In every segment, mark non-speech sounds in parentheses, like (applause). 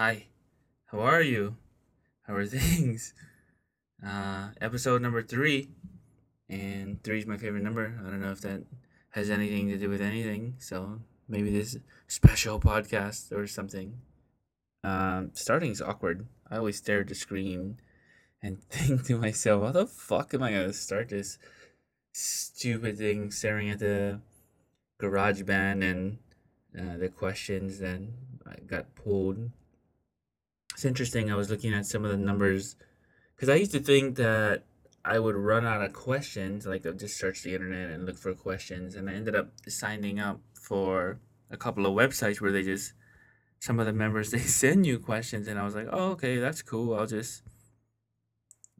Hi, how are you? How are (laughs) things? Uh, episode number three, and three is my favorite number. I don't know if that has anything to do with anything, so maybe this special podcast or something. Um, starting is awkward. I always stare at the screen and (laughs) think to myself, how the fuck am I gonna start this stupid thing staring at the GarageBand and uh, the questions that I got pulled it's interesting. I was looking at some of the numbers because I used to think that I would run out of questions. Like I'd just search the internet and look for questions, and I ended up signing up for a couple of websites where they just some of the members (laughs) they send you questions, and I was like, oh okay, that's cool. I'll just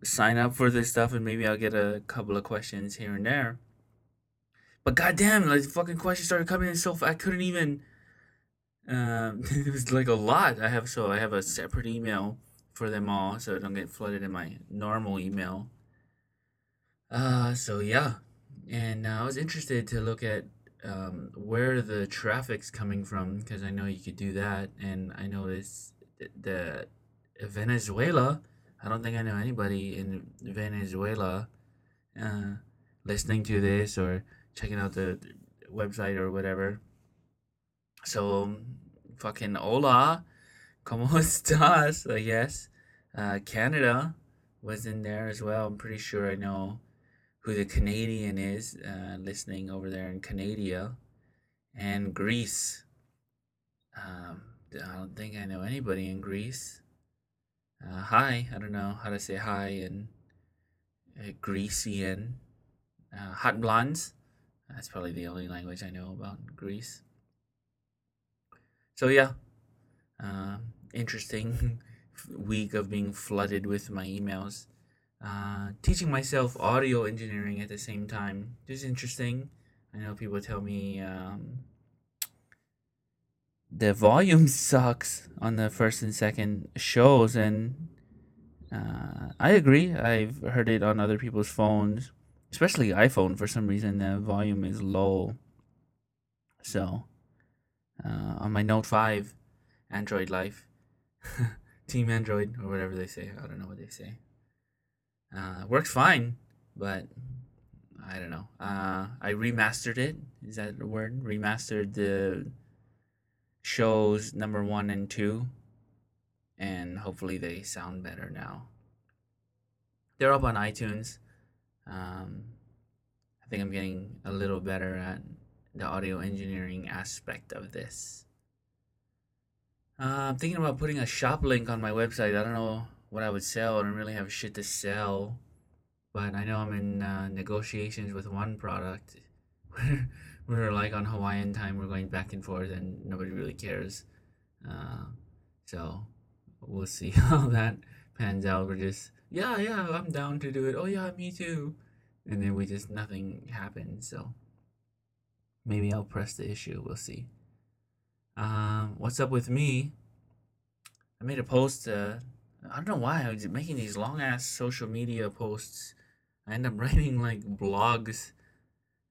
sign up for this stuff, and maybe I'll get a couple of questions here and there. But goddamn, like fucking questions started coming in so fast, I couldn't even um, (laughs) it was like a lot. I have so I have a separate email for them all, so I don't get flooded in my normal email. Uh, so yeah, and uh, I was interested to look at um, where the traffic's coming from because I know you could do that, and I noticed that Venezuela. I don't think I know anybody in Venezuela uh, listening to this or checking out the website or whatever. So, fucking hola, como (laughs) estás? I guess. Uh, Canada was in there as well. I'm pretty sure I know who the Canadian is uh, listening over there in Canada. And Greece. Um, I don't think I know anybody in Greece. Uh, hi, I don't know how to say hi in uh, Grecian. Uh, hot blondes. That's probably the only language I know about Greece so yeah, uh, interesting (laughs) week of being flooded with my emails. Uh, teaching myself audio engineering at the same time. Just interesting. I know people tell me um, the volume (laughs) sucks on the first and second shows, and uh, I agree. I've heard it on other people's phones, especially iPhone. For some reason, the volume is low. So uh, on my Note 5 Android Life, (laughs) Team Android, or whatever they say. I don't know what they say. Uh, works fine, but I don't know. Uh, I remastered it. Is that the word? Remastered the shows number one and two, and hopefully they sound better now. They're up on iTunes. Um, I think I'm getting a little better at the audio engineering aspect of this. Uh, I'm thinking about putting a shop link on my website. I don't know what I would sell. I don't really have shit to sell, but I know I'm in uh, negotiations with one product. (laughs) we're like on Hawaiian time. We're going back and forth, and nobody really cares. Uh, so we'll see (laughs) how that pans out. We're just yeah, yeah, I'm down to do it. Oh yeah, me too. And then we just nothing happens. So Maybe I'll press the issue. We'll see. Um, what's up with me? I made a post. Uh, I don't know why I was making these long ass social media posts. I end up (laughs) writing like blogs.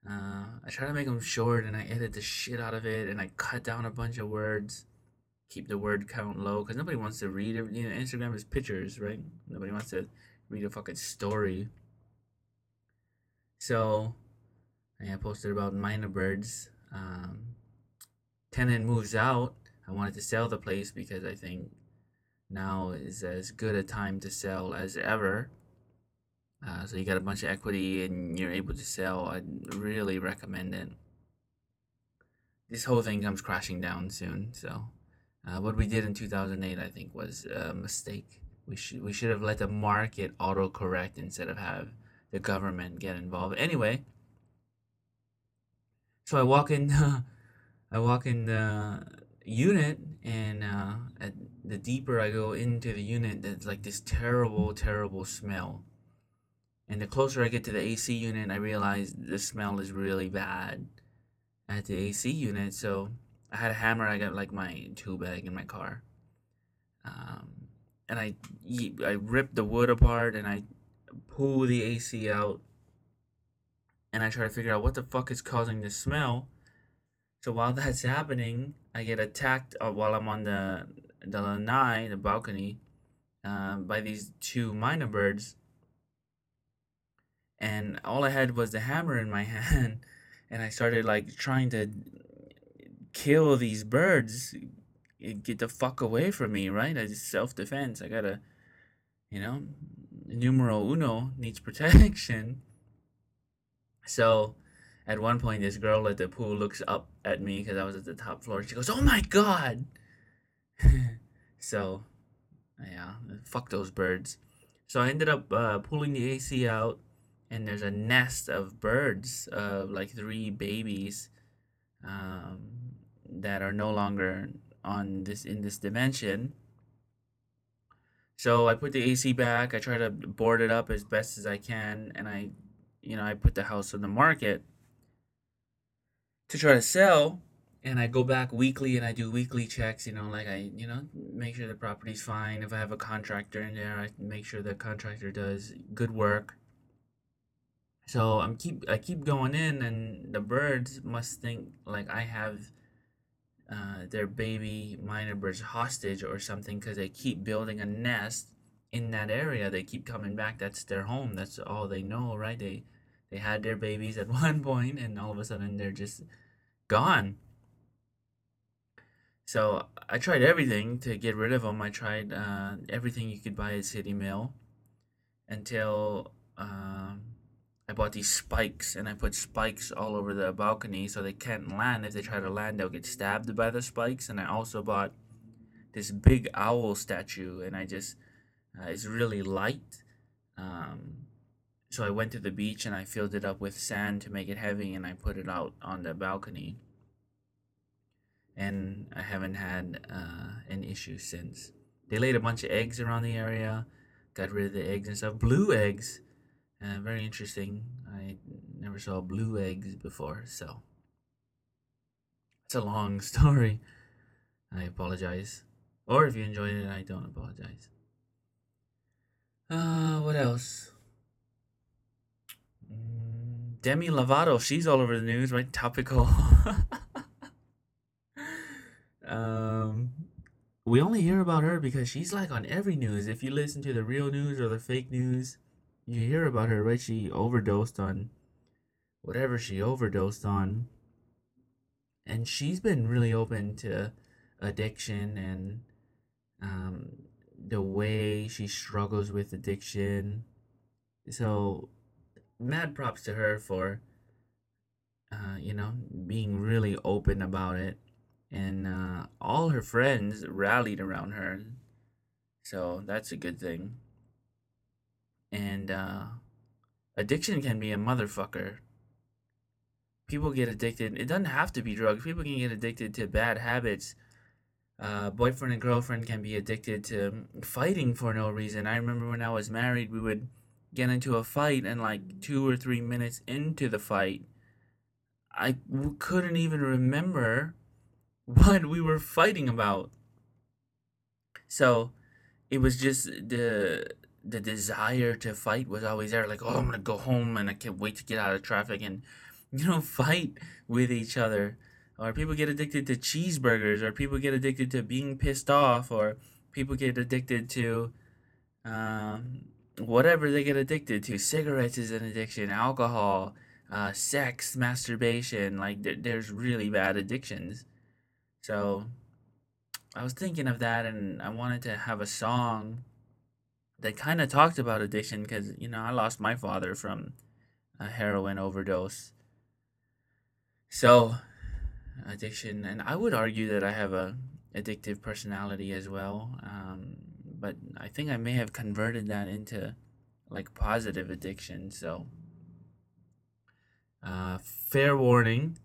Uh, I try to make them short and I edit the shit out of it and I cut down a bunch of words. Keep the word count low because nobody wants to read it. You know, Instagram is pictures, right? Nobody wants to read a fucking story. So I posted about Myna Birds. Um, tenant moves out. I wanted to sell the place because I think now is as good a time to sell as ever. Uh, so you got a bunch of equity and you're able to sell. I'd really recommend it. This whole thing comes crashing down soon. So uh, what we did in 2008, I think, was a mistake. We should we should have let the market autocorrect instead of have the government get involved. Anyway. So I walk in, (laughs) I walk in the unit, and uh, the deeper I go into the unit, there's like this terrible, terrible smell. And the closer I get to the AC unit, I realize the smell is really bad at the AC unit. So I had a hammer. I got like my tool bag in my car, um, and I I ripped the wood apart and I pull the AC out and I try to figure out what the fuck is causing this smell. So while (laughs) that's happening, I get attacked uh, while I'm on the the lanai, the balcony, um, by these two myna birds. And all I had was the hammer in my (laughs) hand, and I started like trying to kill these birds. Get the fuck away from me, right? I just self defense. I gotta, you know, numero uno needs (laughs) protection. So at one point, this girl at the pool looks up at me because I was at the top floor. She goes, "Oh my god!" (laughs) so, yeah, fuck those birds. So I ended up uh, pulling the AC out, and there's a nest of birds, uh, like three babies, um, that are no longer on this in this dimension. So I put the AC back. I try to board it up as best as I can, and I, you know, I put the house on the market to try to sell and I go back weekly and I do weekly checks, you know, like I, you know, make sure the property's fine. If I have a contractor in there, I make sure the contractor does good work. So I'm keep I keep going in and the birds must think like I have uh, their baby myna birds hostage or something because they keep building a nest in that area. They keep coming back. That's their home. That's all they know, right? They they had their babies at (laughs) one point and all of a sudden they're just gone. So I tried everything to get rid of them. I tried uh, everything you could buy at City Mill until um, I bought these spikes and I put spikes all over the balcony so they can't land. If they try to land, they'll get stabbed by the spikes. And I also bought this big owl statue and I just, uh, it's really light. Um, so I went to the beach and I filled it up with sand to make it heavy and I put it out on the balcony. And I haven't had uh, an issue since. They laid a bunch of eggs around the area, got rid of the eggs and stuff. Blue eggs, uh, very interesting. I never saw blue eggs before, so it's a long (laughs) story. I apologize. Or if you enjoyed it, I don't apologize. Uh, what else? Demi Lovato, she's all over the news, right? Topical. (laughs) um, we only hear about her because she's like on every news. If you listen to the real news or the fake news, you hear about her, right? She overdosed on whatever she overdosed on. And she's been really open to addiction and um, the way she struggles with addiction. So mad props to her for uh, you know being really open about it. And uh, all her friends rallied around her. So that's a good thing. And uh, addiction can be a motherfucker. People get addicted. It doesn't have to be drugs. People can get addicted to bad habits. Uh, boyfriend and girlfriend can be addicted to fighting for no reason. I remember when i was married we would get into a fight and like two or three minutes into the fight I w- couldn't even remember (laughs) what we were fighting about. So it was just the the desire to fight was always there like oh i'm gonna go home and i can't wait to get out of traffic and you know (laughs) fight with each other. Or people get addicted to cheeseburgers or people get addicted to being pissed off or people get addicted to um, whatever they get addicted to. Cigarettes is an addiction, alcohol, uh, sex, masturbation. Like, th- there's really bad addictions. So, I was thinking of that, and I wanted to have a song that kind of talked about addiction because, you know, I lost my father from a heroin overdose. So, addiction, and I would argue that I have a addictive personality as well. Um, but I think I may have converted that into like positive addiction. So, uh, fair warning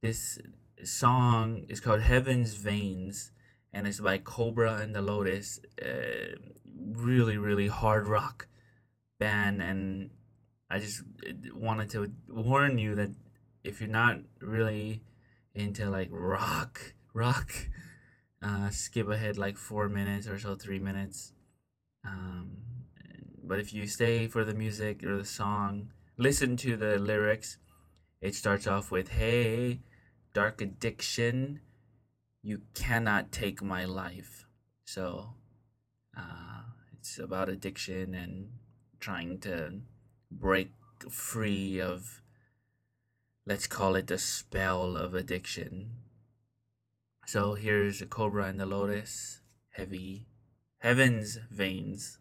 this song is called Heaven's Veins and it's by Kobra and the Lotus. Uh, really, really hard rock band. And I just uh, wanted to warn you that if you're not really into like rock, rock, uh, skip ahead like four minutes or so, three minutes. Um, but if you stay for the music or the song, listen to the lyrics. It starts off with, Hey, dark addiction, you cannot take my life. So uh, it's about addiction and trying to break free of, let's call it the spell of addiction. So here's the Kobra and the Lotus, heavy, heaven's veins.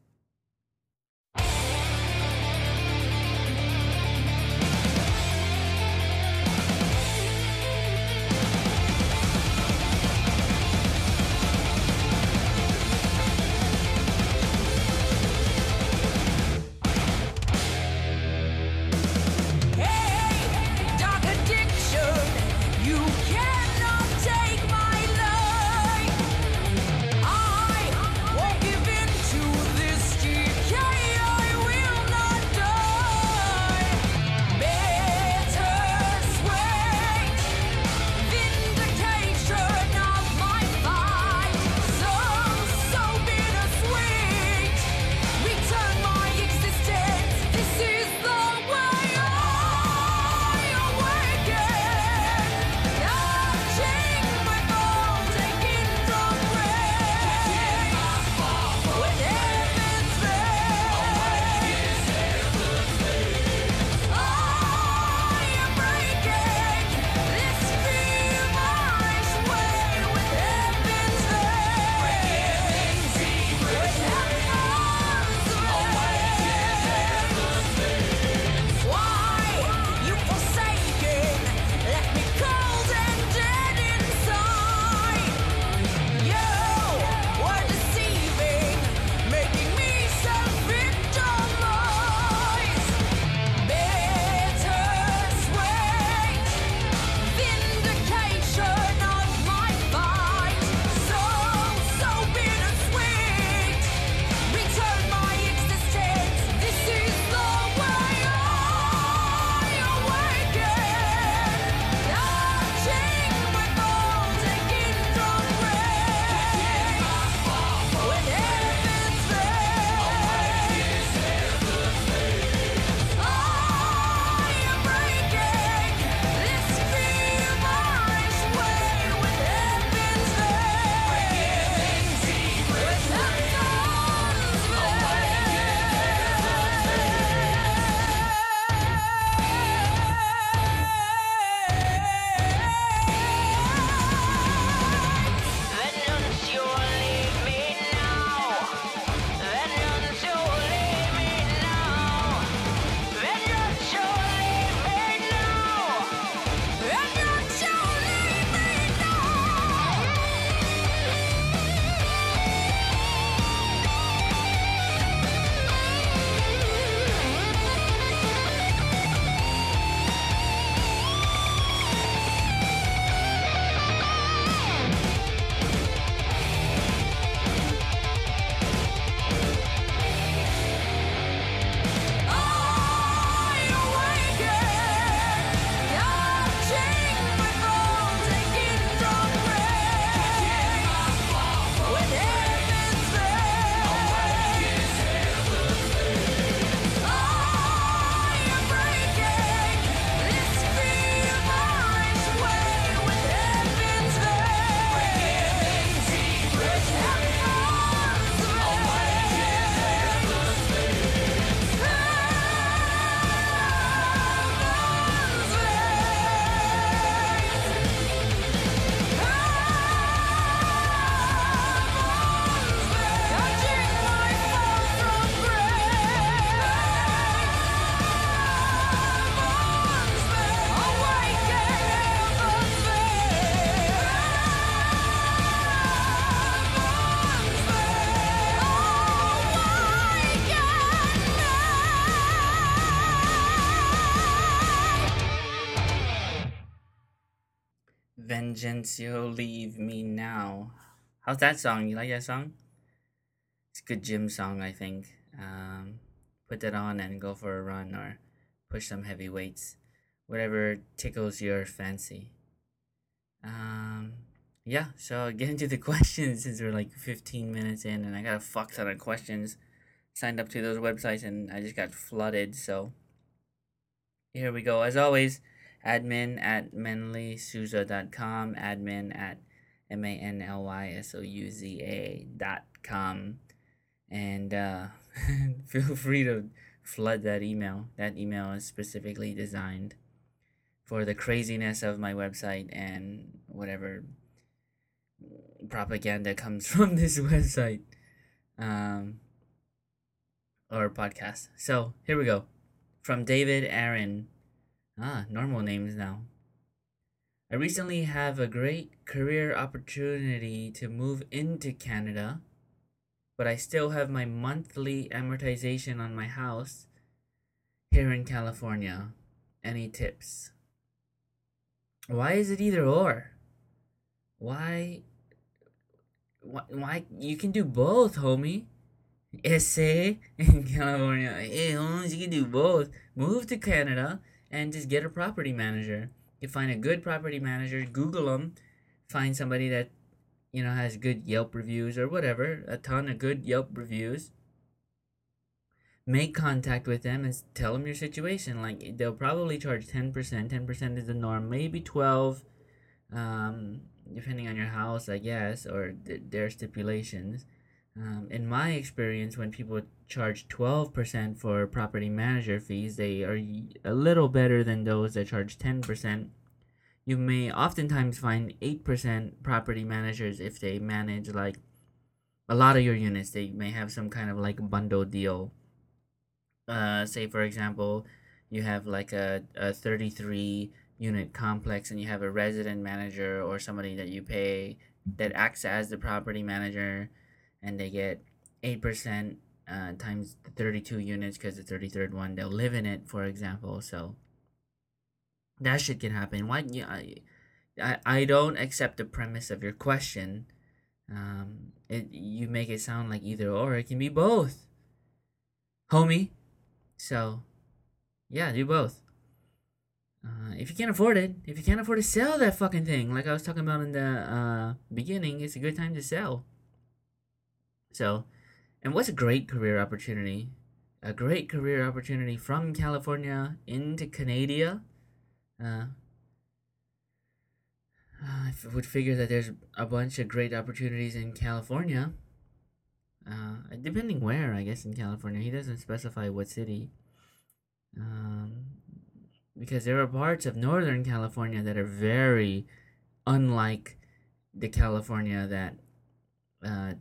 You'll leave me now. How's that song? You like that song? It's a good gym song, I think. Um, put that on and go for a run or push some heavy weights. Whatever tickles your fancy. Um, yeah, so (laughs) get into the questions since we're like 15 minutes in and I got a fuck ton of questions. Signed up to those websites and I just got flooded, so here we go. As always, admin at manlysouza.com, admin at M A N L Y S O U Z A dot com. And uh, (laughs) feel free to flood that email. That email is specifically designed for the craziness of my website and whatever propaganda comes (laughs) from this website um, or podcast. So here we go. From David Aaron. Ah, normal names now. I recently have a great career opportunity to move into Canada, but I still have my monthly amortization on my house here in California. Any tips? Why is it either or? Why? Why? you can do both, homie. Essay in California. Hey, homies, you can do both. Move to Canada and just get a property manager. You find a good property manager, Google them, find somebody that you know has good Yelp reviews or whatever, a ton of good Yelp reviews. Make contact with them and tell them your situation. Like they'll probably charge ten percent. Ten percent is the norm. Maybe twelve, um, depending on your house, I guess, or th- their stipulations. Um, in my experience, when people charge 12% for property manager fees, they are a little better than those that charge 10%. You may oftentimes find 8% property managers if they manage like a lot of your units. They may have some kind of like bundle deal. Uh, say, for example, you have like a, a 33 unit complex and you have a resident manager or somebody that you pay that acts as the property manager and they get 8% uh, times the 32 units because the 33rd one they'll live in it for example so that shit can happen. Why I, I, I don't accept the premise of your question. Um it you make it sound like either or it can be both. Homie so yeah do both. Uh, if you can't afford it if you can't afford to sell that fucking thing like i was talking about in the uh, beginning it's a good time to sell so, and what's a great career opportunity? A great career opportunity from California into Canada. Uh, I would figure that there's a bunch of great opportunities in California. Uh, depending where, I guess, in California. He doesn't specify what city. Um, because there are parts of Northern California that are very unlike the California that uh,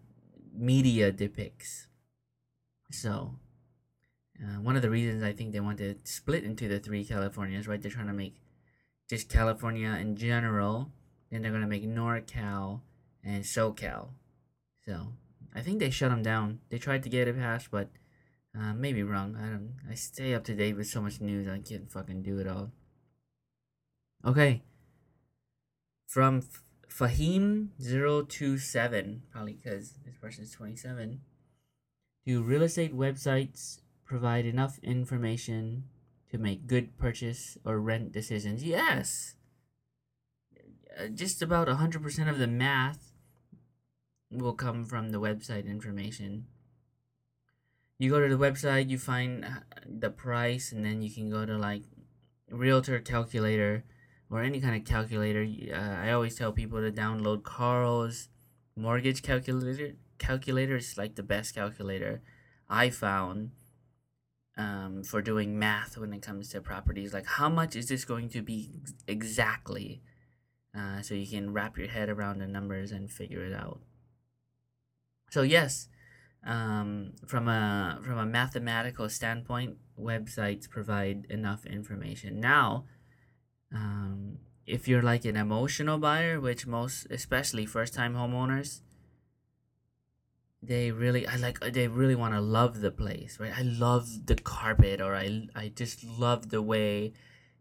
media depicts. So, uh, one of the reasons I think they want to split into the three Californias, right? They're trying to make just California in general, then they're gonna make NorCal and SoCal. So, I think they shut them down. They tried to get it passed, but uh, maybe wrong. I don't. I stay up to date with so much news. I can't fucking do it all. Okay. From Fahim027, probably because this person is 27. Do real estate websites provide enough information to make good purchase or rent decisions? Yes. Uh, just about 100% of the math will come from the website information. You go to the website, you find uh, the price, and then you can go to like realtor calculator or any kind of calculator. Uh, I always tell people to download Karl's mortgage calculator. Calculator is like the best calculator I found um, for doing math when it comes to properties. Like, how much is this going to be exactly? Uh, so you can wrap your head around the numbers and figure it out. So yes, um, from a from a mathematical standpoint, websites provide enough information. Now, um, if you're like an emotional buyer, which most, especially first time homeowners, they really, I like, they really want to love the place, right? I love the carpet, or I, I just love the way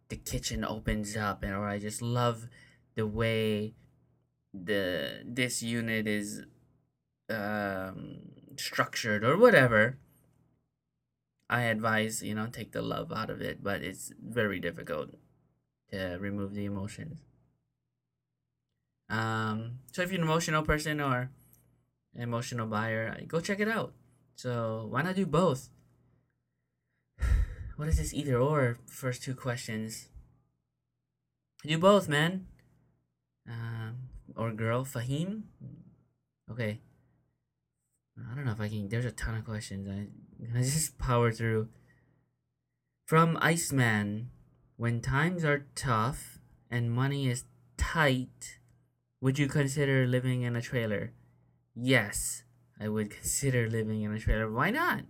the kitchen opens up, and or I just love the way the this unit is um, structured or whatever. I advise you know take the love out of it, but it's very difficult to remove the emotions. Um, so if you're an emotional person or an emotional buyer, go check it out. So why not do both? (sighs) What is this either or? First two questions. Do both, man. Um, or girl, Fahim. Okay. I don't know if I can. There's a ton of questions. I, I'm just (laughs) power through. From Iceman, when times are tough and money is tight, would you consider living in a trailer? Yes, I would (laughs) consider living in a trailer. Why not?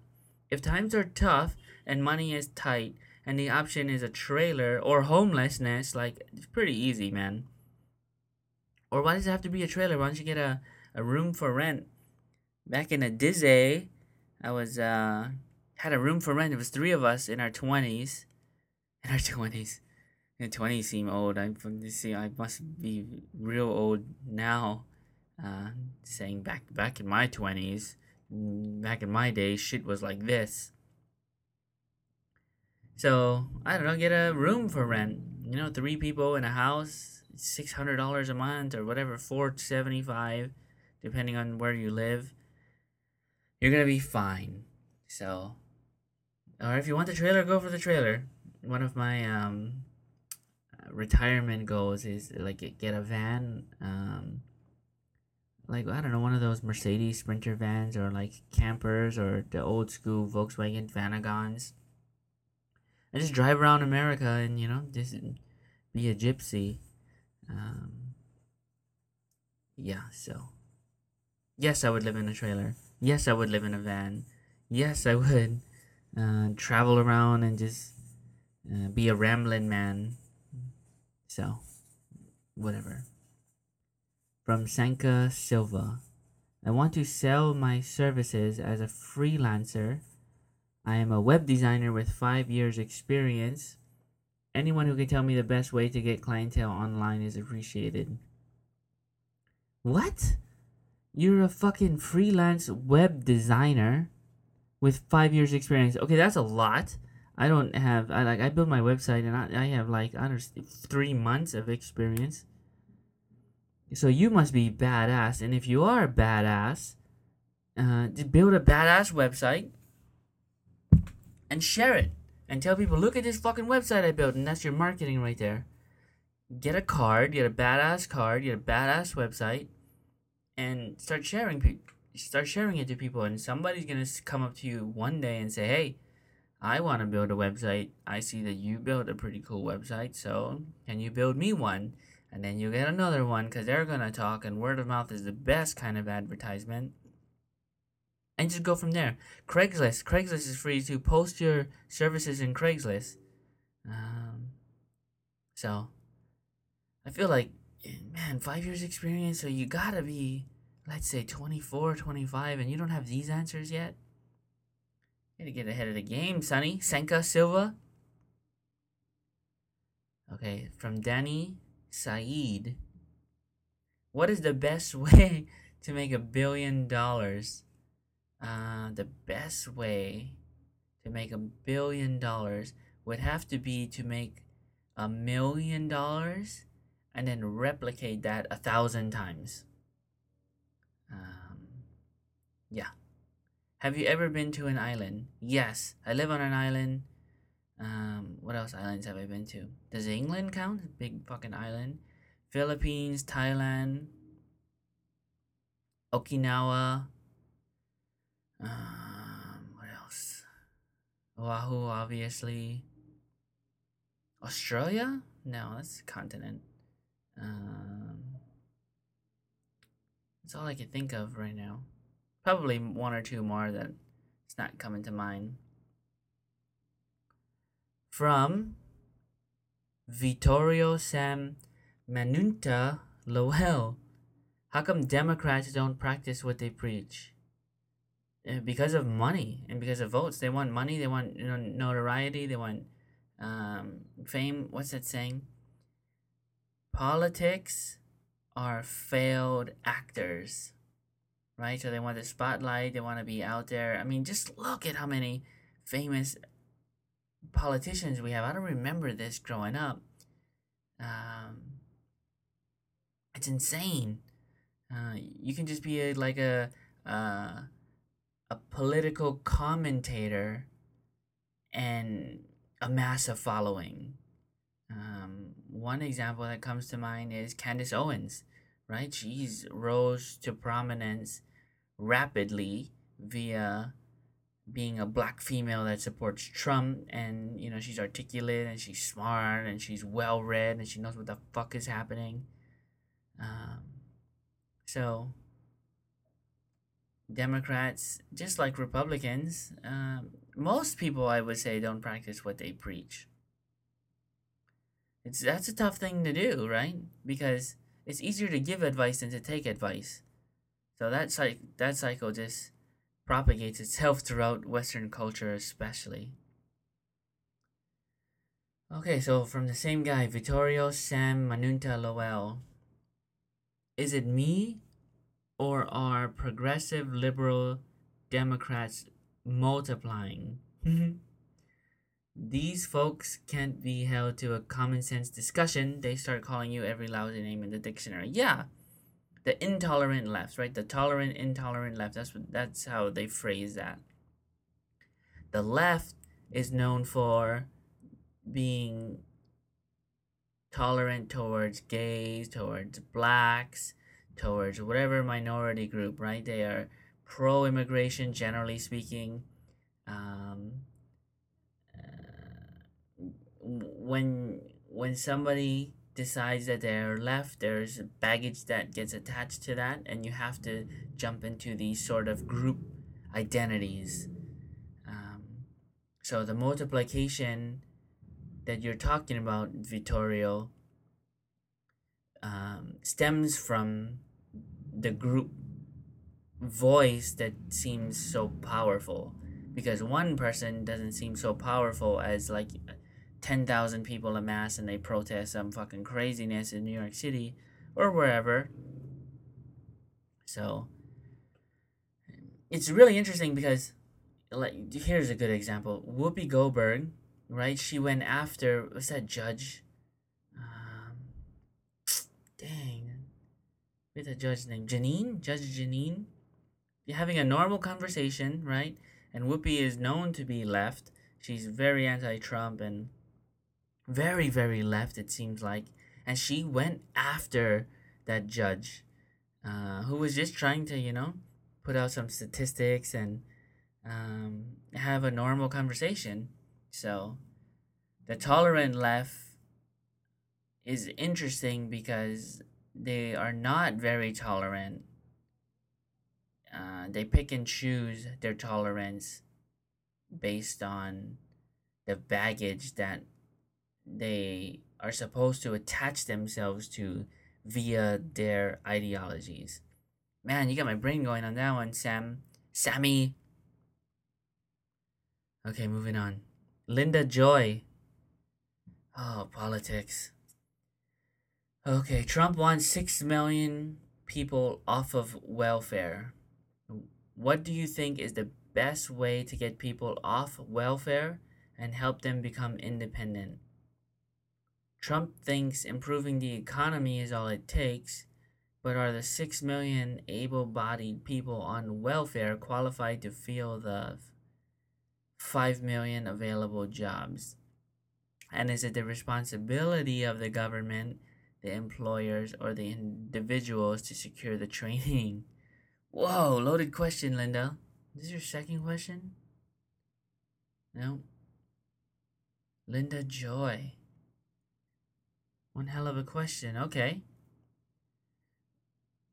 If times are tough and money is tight, and the option is a trailer or homelessness, like it's pretty easy, man. Or why does it have to be a trailer? Why don't you get a, a room for rent? Back in a Dizzy, I was uh had a room for rent. It was three of us in our twenties. In our twenties. In twenties seem old. I see I must be real old now. Uh saying back back in my twenties, back in my day, shit was like this. So I don't know, get a room for rent. You know, three people in a house, six hundred dollars a month or whatever, four seventy five, depending on where you live. You're gonna be fine. So, or if you want the trailer, go for the trailer. One of my um, retirement goals is like get a van. Um, like I don't know, one of those Mercedes Sprinter vans or like campers or the old school Volkswagen Vanagons I just drive around America and you know just be a gypsy. Um, yeah, so yes, I would live in a trailer. Yes, I would live in a van. Yes, I would uh, travel around and just uh, be a rambling man. So, whatever. From Sanka Silva. I want to sell my services as a freelancer I am a web designer with five years experience. Anyone who can tell me the best way to get clientele online is appreciated. What? You're a fucking freelance web designer with five years experience. Okay, that's a lot. I don't have I like I build my website and I, I have like under three months of experience. So you must be badass, and if you are badass, uh, build a badass website and share it and tell people, look at this fucking website I built, and that's your marketing right there. Get a card, get a badass card, get a badass website, and start sharing. Start sharing it to people, and somebody's gonna come up to you one day and say, "Hey, I want to build a website. I see that you built a pretty cool website, so can you build me one?" And then you get another one because they're gonna talk, and word of mouth is the best kind of advertisement and just go from there. Craigslist. Craigslist is free to post your services in Craigslist. Um, so I feel like, man, five years experience, so you gotta be, let's say, 24, 25, and you don't have these answers yet. You gotta get ahead of the game, Sonny. Senka Silva. Okay, from Danny Saeed. What is the best (laughs) way to make a billion dollars? uh, the best way to make a billion dollars would have to be to make a million dollars and then replicate that a thousand times. Um, yeah. Have you ever been to an island? Yes, I live on an island. Um, what else islands have I been to? Does England count? Big fucking island. Philippines, Thailand, Okinawa, um, what else? Oahu, obviously. Australia? No, that's a continent. Um, that's all I can think of right now. Probably one or two more that it's not coming to mind. From Vittorio Sam Manunta Lowell. How come Democrats don't practice what they preach? because of money and because of votes. They want money. They want you know, notoriety. They want um, fame. What's that saying? Politics are failed actors, right? So they want the spotlight. They want to be out there. I mean, just look at how many famous politicians we have. I don't remember this growing up. Um, it's insane. Uh, you can just be a, like a uh, a political commentator and amass a following. Um, one example that comes to mind is Candace Owens, right? She's rose to prominence rapidly via being a black female that supports Trump and you know she's articulate and she's smart and she's well read and she knows what the fuck is happening. Um, so Democrats, just like Republicans, um, most people I would say don't practice what they preach. It's that's a tough thing to do, right? Because it's easier to give advice than to take advice. So that psych that cycle just propagates itself throughout Western culture, especially. Okay, so from the same guy, Vittorio Sam Manunta Lowell. Is it me or are progressive liberal Democrats multiplying? (laughs) These folks can't be held to a common sense discussion. They start calling you every lousy name in the dictionary. Yeah, the intolerant left, right? The tolerant, intolerant left. That's what, that's how they phrase that. The left is known for being tolerant towards gays, towards blacks, towards whatever minority group, right? They are pro immigration, generally speaking. Um, uh, when when somebody decides that they're left, there's baggage that gets attached to that, and you have to jump into these sort of group identities. Um, so the multiplication that you're talking about, Vittorio, um, stems from the group voice that seems so powerful because one person doesn't seem so powerful as like 10,000 people amass and they protest some fucking craziness in New York City or wherever. So it's really interesting because like here's a good example. Whoopi Goldberg, right? She went after what's that judge? Um, dang. with a judge name? Jeanine, Judge Jeanine. You're having a normal conversation, right? And Whoopi is known to be left. She's very anti Trump and very, very left, it seems like. And she went after that judge uh, who was just trying to, you know, put out some statistics and um, have a normal conversation. So the tolerant left is interesting because they are not very tolerant. Uh, they pick and choose their tolerance based on the baggage that they are supposed to attach themselves to via their ideologies. Man, you got my brain going on that one, Sam. Sammy. Okay, moving on. Linda Joy. Oh, politics. Okay, Trump wants 6 million people off of welfare. What do you think is the best way to get people off welfare and help them become independent? Trump thinks improving the economy is all it takes, but are the 6 million able bodied people on welfare qualified to fill the 5 million available jobs? And is it the responsibility of the government, the employers, or the individuals to secure the training? (laughs) Whoa, loaded question, Linda. Is this your second question? No. Linda Joy. One hell of a question. Okay.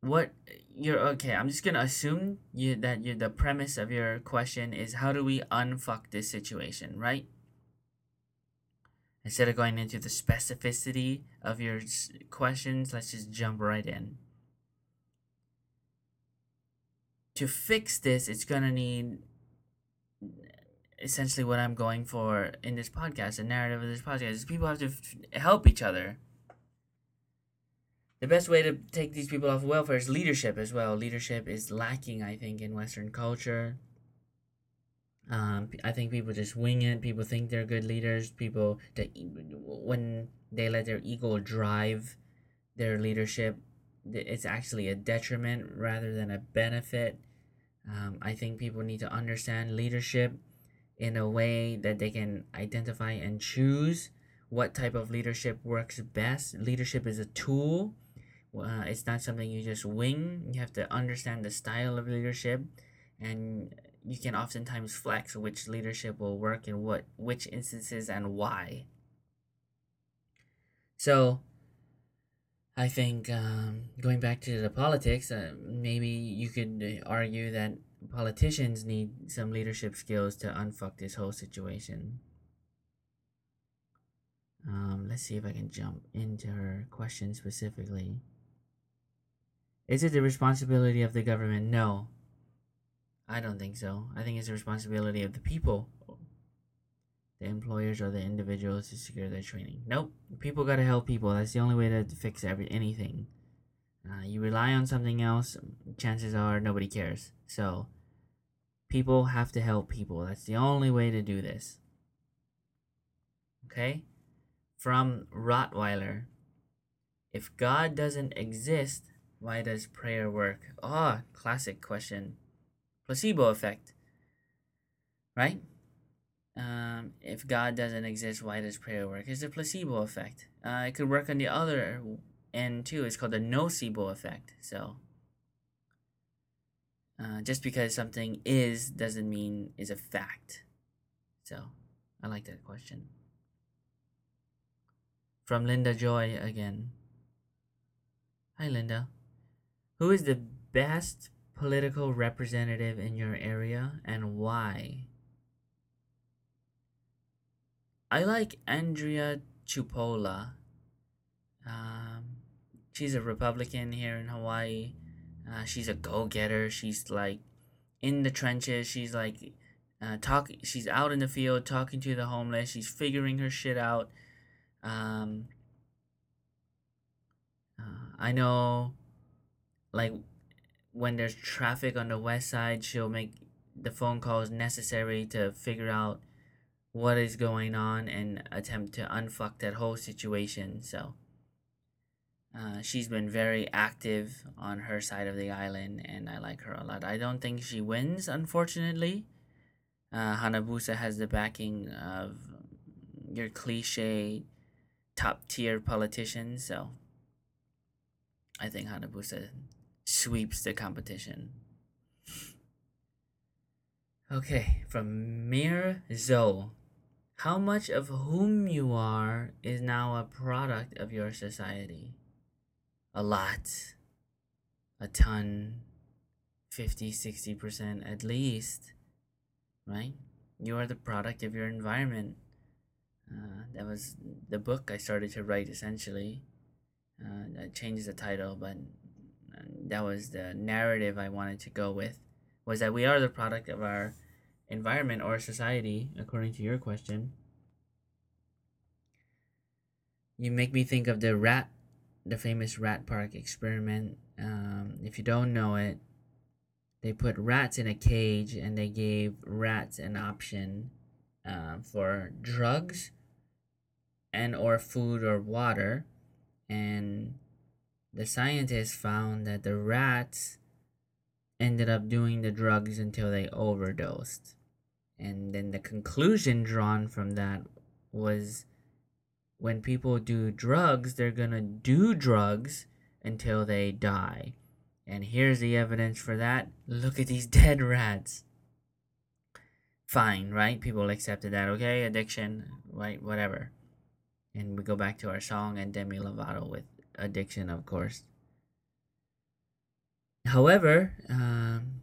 What you're okay? I'm just gonna assume you that you the premise of your question is how do we unfuck this situation, right? Instead of going into the specificity of your questions, let's just jump right in. To fix this, it's gonna need essentially what I'm going for in this podcast. The narrative of this podcast is people have to f- help each other the best way to take these people off welfare is leadership as well. Leadership is lacking, I think, in Western culture. Um, I think people just wing it. People think they're good leaders. People that when they let their ego drive their leadership, it's actually a detriment rather than a benefit. Um, I think people need to understand leadership in a way that they can identify and choose what type of leadership works best. Leadership is a tool Uh, it's not something you just wing. You have to understand the style of leadership, and you can oftentimes flex which leadership will work in what which instances and why. So, I think um, going back to the politics, uh, maybe you could argue that politicians need some leadership skills to unfuck this whole situation. Um, let's see if I can jump into her question specifically. Is it the responsibility of the government? No. I don't think so. I think it's the responsibility of the people, the employers or the individuals to secure their training. Nope. People gotta help people. That's the only way to fix every anything. Uh, you rely on something else, chances are nobody cares. So, people have to help people. That's the only way to do this. Okay? From Rottweiler. If God doesn't exist, why does prayer work? Ah, oh, classic question. Placebo effect. Right? Um, if God doesn't exist, why does prayer work? It's a placebo effect. Uh, it could work on the other end too. It's called the nocebo effect. So, uh, just because something is doesn't mean is a fact. So, I like that question. From Linda Joy again. Hi, Linda. Who is the best political representative in your area and why? I like Andria Tupola. Um, she's a Republican here in Hawaii. Uh, she's a go-getter. She's like in the trenches. She's like uh. She's out in the field talking to the homeless. She's figuring her shit out. Um, uh, I know, like when there's traffic on the west side, she'll make the phone calls necessary to figure out what is going on and attempt to unfuck that whole situation. So uh, she's been very active on her side of the island, and I like her a lot. I don't think she wins, unfortunately. Uh, Hanabusa has the backing of your cliche top tier politicians, so I think Hanabusa sweeps the competition. Okay, from Mir Zoe. How much of whom you are is now a product of your society? A lot. A ton. 50, 60% at least. Right? You are the product of your environment. Uh, that was the book I started to write essentially. Uh, that changes the title, but that was the narrative I wanted to go with. Was that we are the product of our environment or society, according to your question. You make me think of the rat, the famous rat park experiment. Um, if you don't know it, they put rats in a cage and they gave rats an option uh, for drugs and or food or water and the scientists found that the rats ended up doing the drugs until they overdosed and then the conclusion drawn from that was when people do drugs, they're gonna do drugs until they die. And here's the evidence for that. Look at these (laughs) dead rats. Fine, right? People accepted that, okay? Addiction, right? Whatever. And we go back to our song and Demi Lovato with addiction, of course. However, um,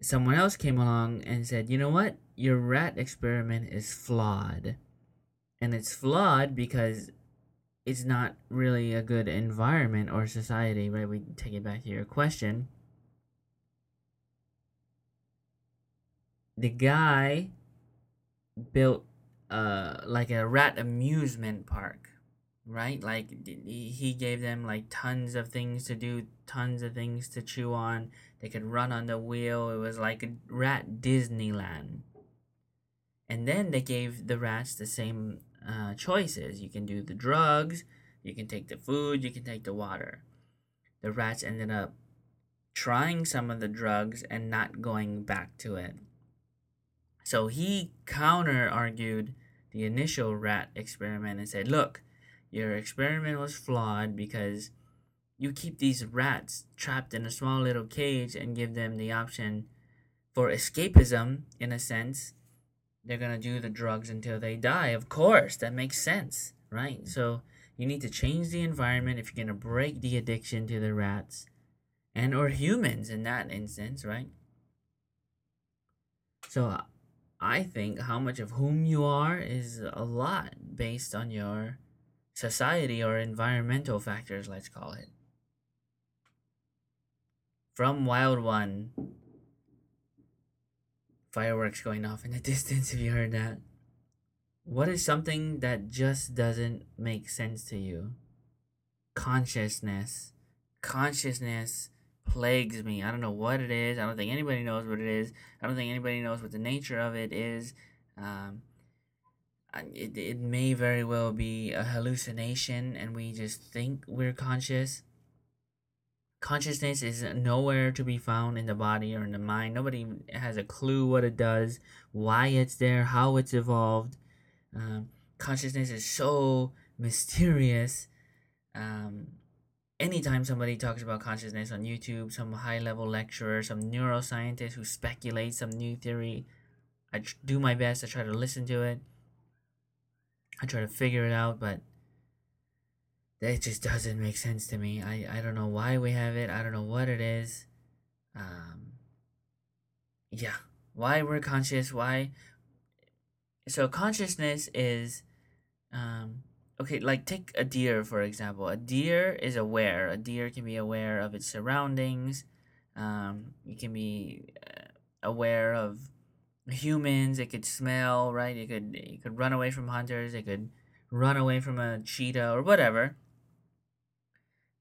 someone else came along and said, you know what? Your rat experiment is flawed. And it's flawed because it's not really a good environment or society, right? We take it back to your question. The guy built uh like a rat amusement park right? Like he gave them like tons of things to do tons of things to chew on. They could run on the wheel. It was like rat disneyland. And then they gave the rats the same uh, choices. You can do the drugs. You can take the food. You can take the water. The rats ended up trying some of the drugs and not going back to it. So he counter argued the initial rat experiment and said, Look, your experiment was flawed because you keep these rats trapped in a small little cage and give them the option for escapism in a sense. They're gonna do the drugs until they die. Of course that makes sense right? So you need to change the environment if you're gonna break the addiction to the rats and or humans in that instance right? So i think how much of whom you are is a lot based on your society or environmental factors let's call it from Wild One. Fireworks going off in the (laughs) distance if you heard that. What is something that just doesn't make sense to you? Consciousness. Consciousness plagues me. I don't know what it is. I don't think anybody knows what it is. I don't think anybody knows what the nature of it is. Um, it, it may very well be a hallucination and we just think we're conscious consciousness is nowhere to be found in the body or in the mind. Nobody has a clue what it does, why it's there, how it's evolved. Um, consciousness is so mysterious. Um, anytime somebody talks about consciousness on YouTube, some high level lecturer, some neuroscientist who speculates some new theory, I tr- do my best. I try to listen to it. I try to figure it out, but that just doesn't make sense to me. I, I don't know why we have it. I don't know what it is. Um, yeah, why we're conscious. Why? So consciousness is, um, okay. Like take a deer for example. A deer is aware. A deer can be aware of its surroundings. Um, it can be uh, aware of humans. It could smell. Right. It could. It could run away from hunters. It could run away from a cheetah or whatever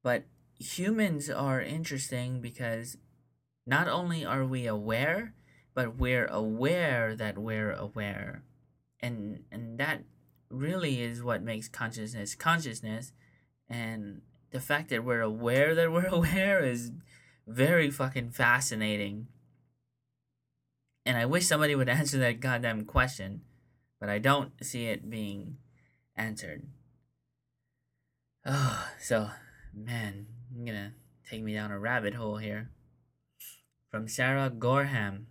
but humans are interesting because not only are we aware, but we're aware that we're aware. And and that really is what makes consciousness consciousness and the fact that we're aware that we're (laughs) aware is very fucking fascinating. And I wish somebody would (laughs) answer that goddamn question, but I don't see it being answered. Oh, (sighs) so Man, I'm gonna take me down a rabbit hole here. From Sarah Gorham.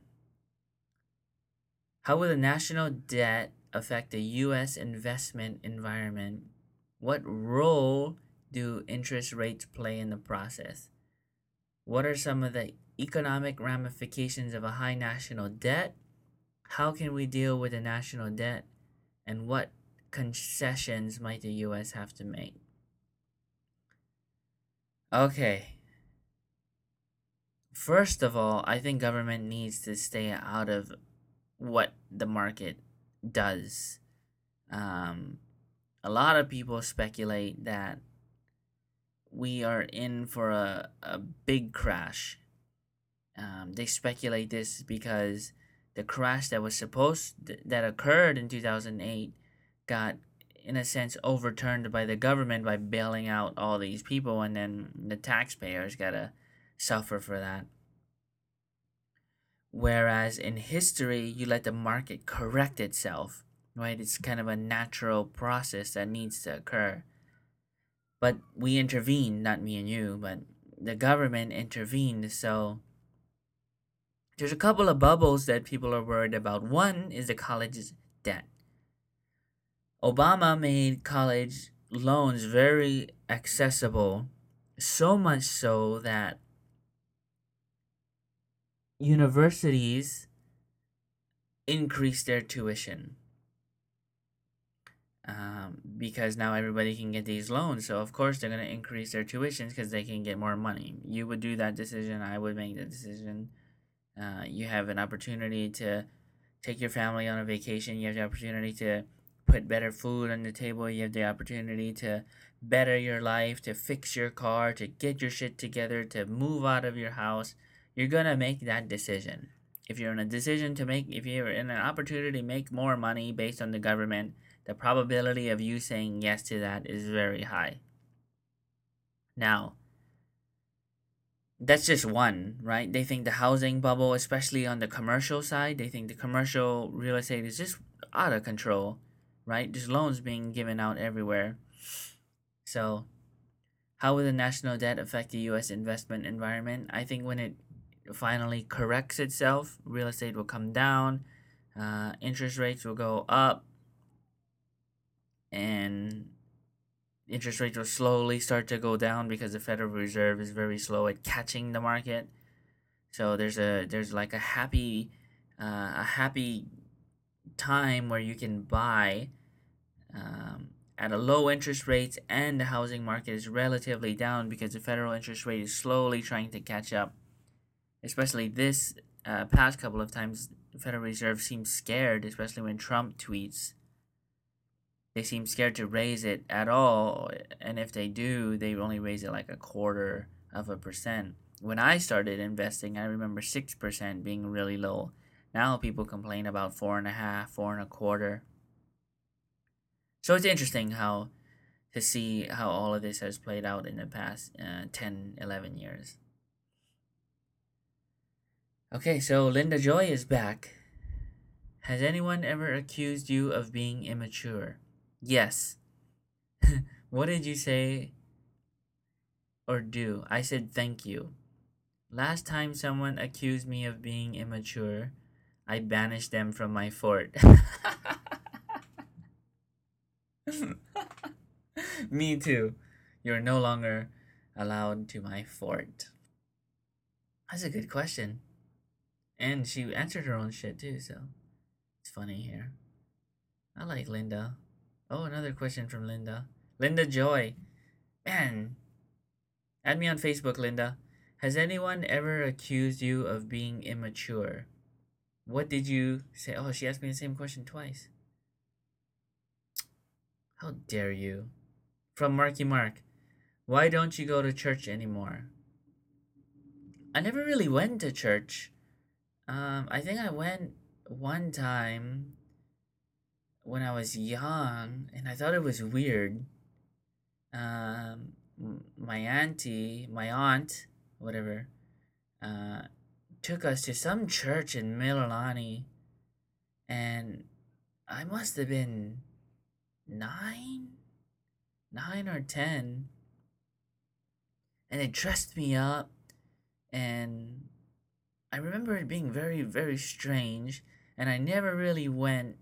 How will the national debt affect the U.S. investment environment? What role do interest rates play in the process? What are some of the economic ramifications of a high national debt? How can we deal with the national debt? And what concessions might the U.S. have to make? Okay. First of all, I think government needs to stay out of what the market does. Um, a lot of people speculate that we are in for a, a big crash. Um, they speculate this because the crash that was supposed that occurred in 2008 got in a sense overturned by the government by bailing out all these people and then the taxpayers gotta suffer for that. Whereas in history you let the market correct itself right? It's kind of a natural process that needs to occur. But we intervened not me and you but the government intervened so there's a couple of bubbles that people are worried about one is the college's debt Obama made college loans very accessible, so much so that universities increased their tuition. Um, because now everybody can get these loans. So, of course, they're going to increase their tuitions because they can get more money. You would do that decision. I would make the decision. Uh, you have an opportunity to take your family on a vacation. You have the opportunity to put better food on the table. You have the opportunity to better your life, to fix your car, to get your shit together, to move out of your house. You're going to make that decision. If you're in a decision to make, if you're in an opportunity to make more money based on the government, the probability of you saying yes to that is very high. Now, that's just one, right? They think the housing bubble, especially on the commercial side, they think the commercial real estate is just out of control right? There's loans being given out everywhere. So, how will the national debt affect the U.S. investment environment? I think when it finally corrects itself, real estate will come down, uh, interest rates will go up, and interest rates will slowly start to go down because the Federal Reserve is very slow at catching the market. So there's a there's like a happy uh, a happy time where you can buy um, at a low interest rates and the housing market is relatively down because the federal interest rate is slowly trying to catch up. Especially this uh, past couple of times, the Federal Reserve seems scared, especially when Trump tweets. They seem scared to raise it at all, and if they do, they only raise it like a quarter of a percent. When I started investing, I remember six percent being really low. Now people complain about four and a half, four and a quarter. So it's interesting how to see how all of this has played out in the past uh, 10, 11 years. Okay, so Linda Joy is back. Has anyone ever accused you of being immature? Yes. (laughs) what did you say or do? I said thank you. Last time someone accused me of being immature, I banished them from my fort. (laughs) Me too. You're no longer allowed to my fort. That's a good question. And she answered her own shit too, so it's funny here. I like Linda. Oh, another question from Linda. Linda Joy. Man, add me on Facebook, Linda. Has anyone ever accused you of being immature? What did you say? Oh, she asked me the same question twice. How dare you? From Marky Mark. Why don't you go to church anymore? I never really went to church. Um, I think I went one time when I was young, and I thought it was weird. Um, my auntie, my aunt, whatever, uh, took us to some church in Mililani, and I must have been nine, nine or ten, and it dressed me up, and I remember it being very, very strange, and I never really went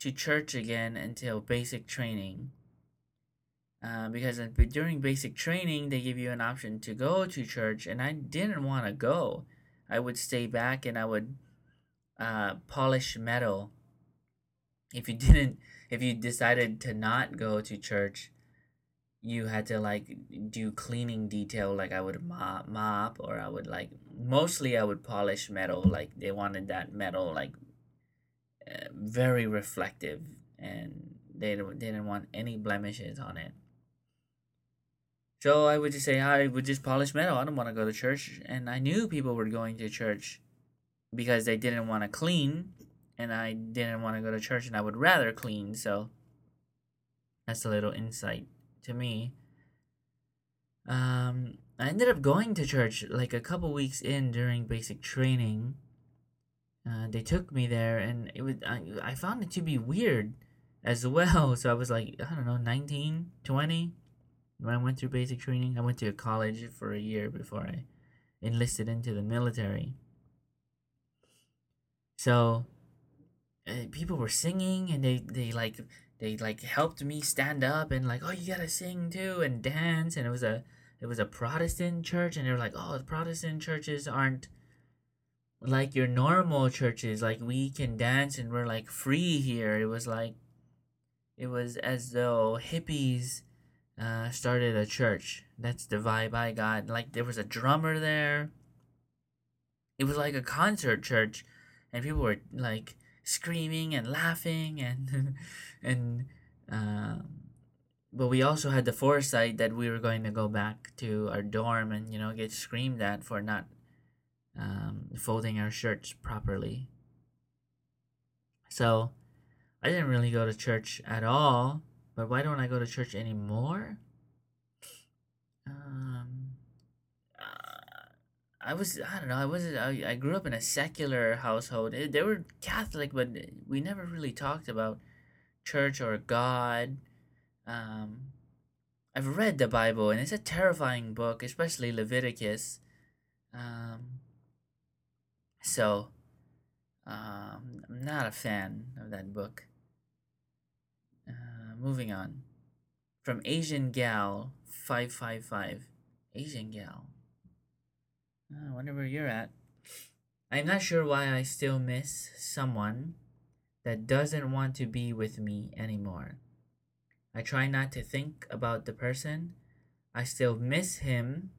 to church again until basic training. Uh, because during basic training, they give you an option to go to church, and I didn't want to go. I would stay back and I would uh, polish metal. If you (laughs) didn't if you decided to not go to church, you had to like do cleaning detail like I would mop, mop or I would like mostly I would polish metal like they wanted that metal like very reflective and they didn't want any blemishes on it. So I would just say I would just polish metal. I don't want to go to church and I knew people were going to church because they didn't want to clean and I didn't want to go to church and I would rather clean. So that's a little insight to me. Um, I ended up going to church like a couple weeks in during basic training. Uh, they took me there and it was I, I found it to be weird as well. (laughs) So I was like, I don't know, 19, 20 when I went through basic training. I went to a college for a year before I enlisted into the military. So people were singing and they they like they like helped me stand up and like oh you gotta sing too and dance and it was a it was a protestant church and they were like oh the protestant churches aren't like your normal churches like we can dance and we're like free here. It was like it was as though hippies uh, started a church. That's the vibe i got. Like there was a drummer there. It was like a concert church and people were like screaming and laughing (laughs) and and um, but we also had the foresight that we were going to go back to our dorm and you know get screamed at for not um, folding our shirts properly. So I didn't really go to church at all. But why don't I go to church anymore? Um, I was I don't know I wasn't I, I grew up in a secular household. It, they were Catholic, but we never really talked about church or God. Um, I've read the Bible and it's a terrifying book, especially Leviticus. Um, so, um, I'm not a fan of that book. Uh, moving on. From Asian Gal 555. Asian Gal. I wonder where you're at. I'm not sure why I still miss someone that doesn't want to be with me anymore. I try not to think about the person. I still miss him.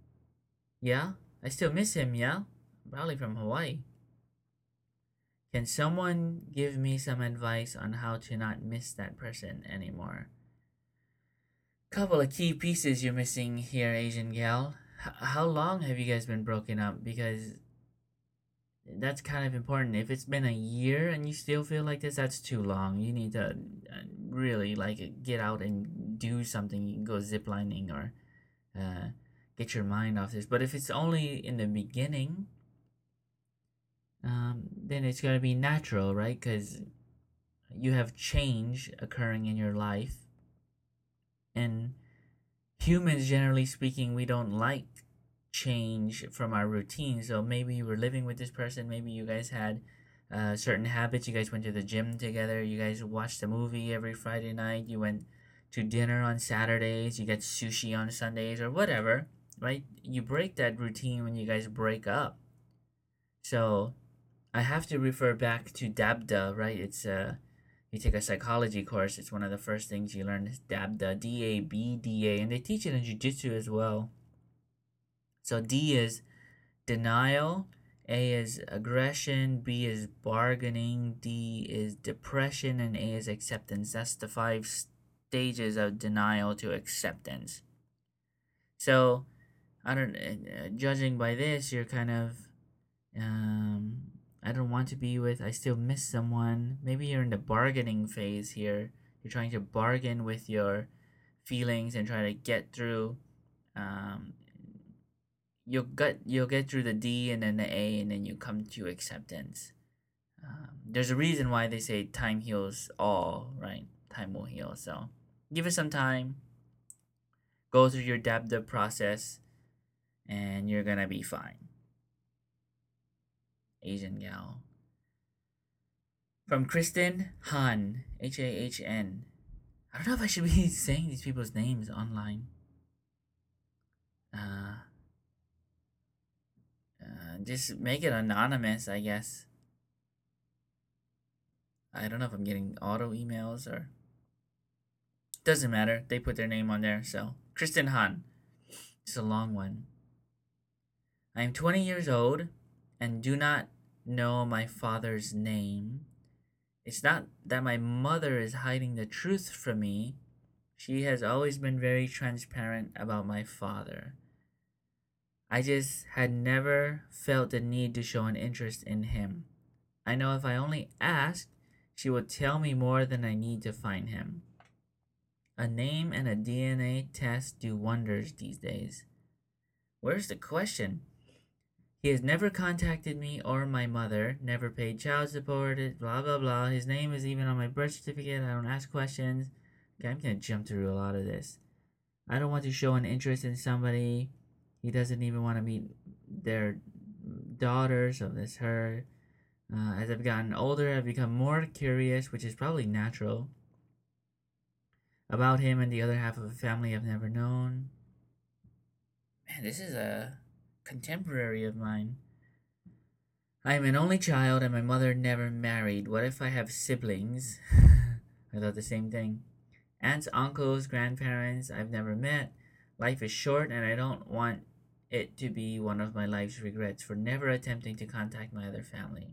Yeah, I still miss him, yeah? Probably from Hawaii. Can someone give me some advice on how to not miss that person anymore? Couple of key pieces you're missing here, Asian gal. H- how long have you guys been broken up? Because that's kind of important. If it's been a year and you still feel like this, that's too long. You need to uh, really like get out and do something. You can go ziplining or uh, get your mind off this. But if it's only in the beginning, um, then it's going to be natural, right? Because you have change occurring in your life. And humans, generally speaking, we don't like change from our routine. So maybe you were living with this person, maybe you guys had uh, certain habits. You guys went to the gym together, you guys watched a movie every Friday night, you went to dinner on Saturdays, you get sushi on Sundays, or whatever, right? You break that routine when you guys break up. So I have to refer back to DABDA, right? It's uh you take a psychology course, it's one of the first things you learn is DABDA, D A B D A, and they teach it in jiu-jitsu as well. So D is denial, A is aggression, B is bargaining, D is depression, and A is acceptance. That's the five stages of denial to acceptance. So, I don't. Uh, judging by this, you're kind of um, I don't want to be with, I still miss someone. Maybe you're in the bargaining phase here. You're trying to bargain with your feelings and try to get through. Um, you'll get you'll get through the D and then the A and then you come to acceptance. Um, there's a reason why they say time heals all, right? Time will heal. So give it some time. Go through your DABDA process, and you're gonna be fine. Asian gal. From Kristen Hahn, H A H N. I don't know if I should be (laughs) saying these people's names online. Uh, uh, just make it anonymous, I guess. I don't know if I'm getting auto emails or. Doesn't matter. They put their name on there. So, Kristen Hahn. It's a long one. I am 20 years old and do not know my father's name. It's not that my mother is hiding the truth from me. She has always been very transparent about my father. I just had never felt the need to show an interest in him. I know if I only asked, she would tell me more than I need to find him. A name and a DNA test do wonders these days. Where's the question? He has never contacted me or my mother, never paid child support, blah blah blah. His name is even on my birth certificate. I don't ask questions. Okay, I'm gonna jump through a lot of this. I don't want to show an interest in somebody. He doesn't even want to meet their daughter, so that's her. Uh, as I've gotten older, I've become more curious, which is probably natural, about him and the other half of a family I've never known. Man, this is a contemporary of mine. I am an only child and my mother never married. What if I have siblings? (laughs) I thought the same thing. Aunts, uncles, grandparents I've never met. Life is short and I don't want it to be one of my life's regrets for never attempting to contact my other family.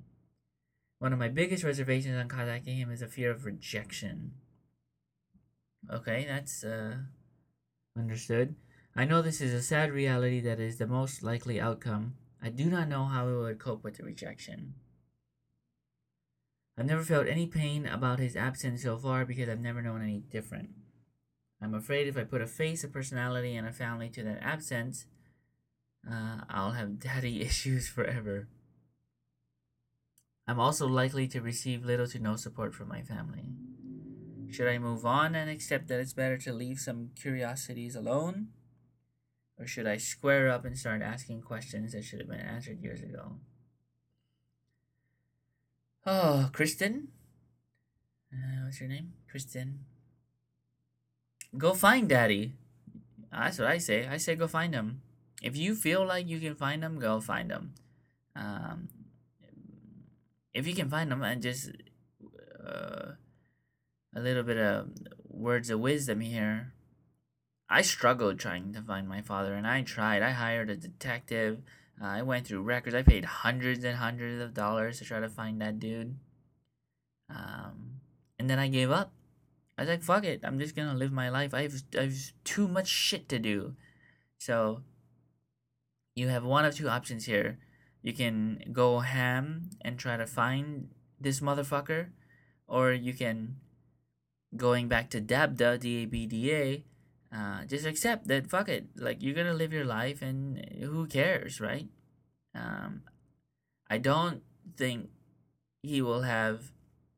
One of my biggest reservations on contacting him is a fear of rejection. Okay, that's uh, understood. I know this is a sad reality that is the most likely outcome. I do not know how I would cope with the rejection. I've never felt any pain about his absence so far because I've never known any different. I'm afraid if I put a face, a personality, and a family to that absence, uh, I'll have (laughs) daddy issues forever. I'm also likely to receive little to no support from my family. Should I move on and accept that it's better to leave some curiosities alone? Or should I square up and start asking questions that should have been answered years ago? Oh, Kristen? Uh, what's your name? Kristen. Go find daddy. That's what I say. I say go find him. If you feel like you can find him, go find him. Um, if you can find him and just uh, a little bit of words of wisdom here. I struggled trying to find my father, and I tried. I hired a detective. Uh, I went through records. I paid hundreds and hundreds of dollars to try to find that dude. Um, and then I gave up. I was like, "Fuck it! I'm just gonna live my life. I've I've too much shit to do." So you have one of two options here. You can go ham and try to find this motherfucker, or you can going back to DABDA, D A B D A, uh, just accept that fuck it. Like you're gonna live your life, and who cares, right? Um, I don't think he will have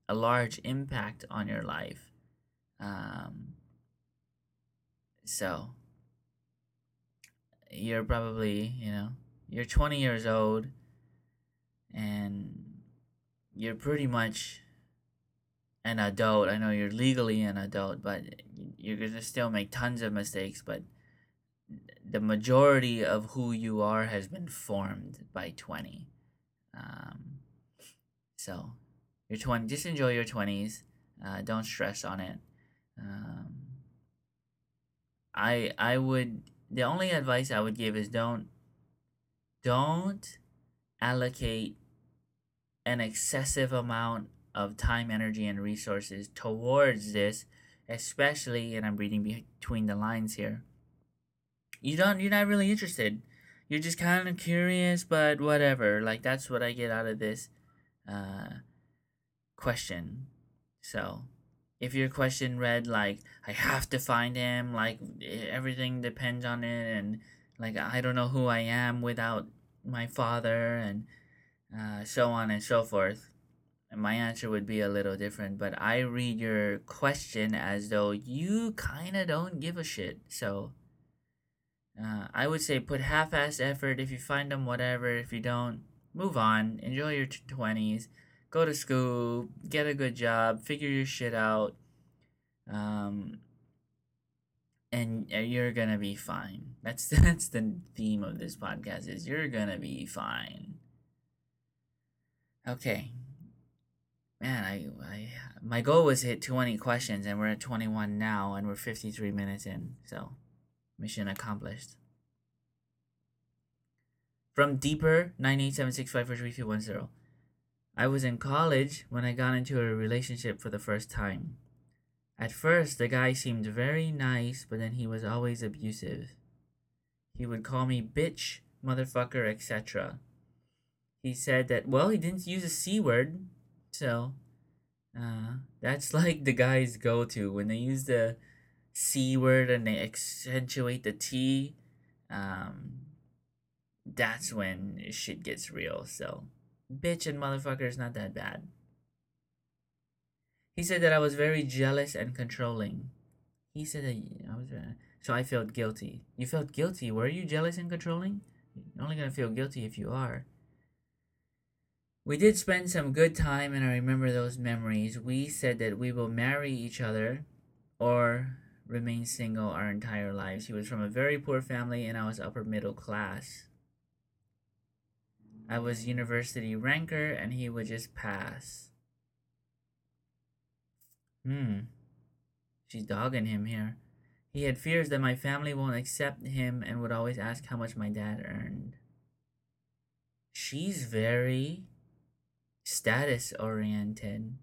a large impact on your life. Um, so you're probably, you know, you're 20 years old and you're pretty much an adult. I know you're legally an adult, but you're to still make tons of mistakes, but the majority of who you are has been formed by 20. Um, so, your 20, just enjoy your 20s. Uh, don't stress on it. Um, I I would the only advice I would give is don't don't allocate an excessive amount of time, energy, and resources towards this, especially, and I'm reading between the lines here. You don't, you're not really interested. You're just kind of curious, but whatever. Like that's what I get out of this uh, question. So, if your question read like I have to find him, like everything depends on it, and like I don't know who I am without my father, and uh, so on and so forth, my answer would be a little different. But I read your question as though you kind of don't give a shit. So uh, I would say put half-ass effort. If you find them, whatever. If you don't, move on. Enjoy your twenties go to school, get a good job, figure your shit out, um, and you're gonna be fine. That's (laughs) that's the theme of this podcast is you're gonna be fine. Okay. Man, I, I my goal was hit 20 questions and we're at 21 now and we're 53 minutes in. So, mission accomplished. From Deeper 987654310. I was in college when I got into a relationship for the first time. At first, the guy seemed very nice, but then he was always abusive. He would call me bitch, motherfucker, etc. He said that, well, he didn't use a C word, so uh, that's (laughs) like the guys go to when they use the C word and they accentuate the T. Um, that's when shit gets real, so bitch and motherfucker is not that bad. He said that I was very jealous and controlling. He said that I was, uh, so I felt guilty. You felt guilty. Were you jealous and controlling? You're only gonna feel guilty if you are. We did spend some good time, and I remember those memories. We said that we will marry each other or remain single our entire lives. He was from a very poor family, and I was upper middle class. I was university ranker and he would just pass. Hmm. She's dogging him here. He had fears that my family won't accept him and would always ask how much my dad earned. She's very status oriented.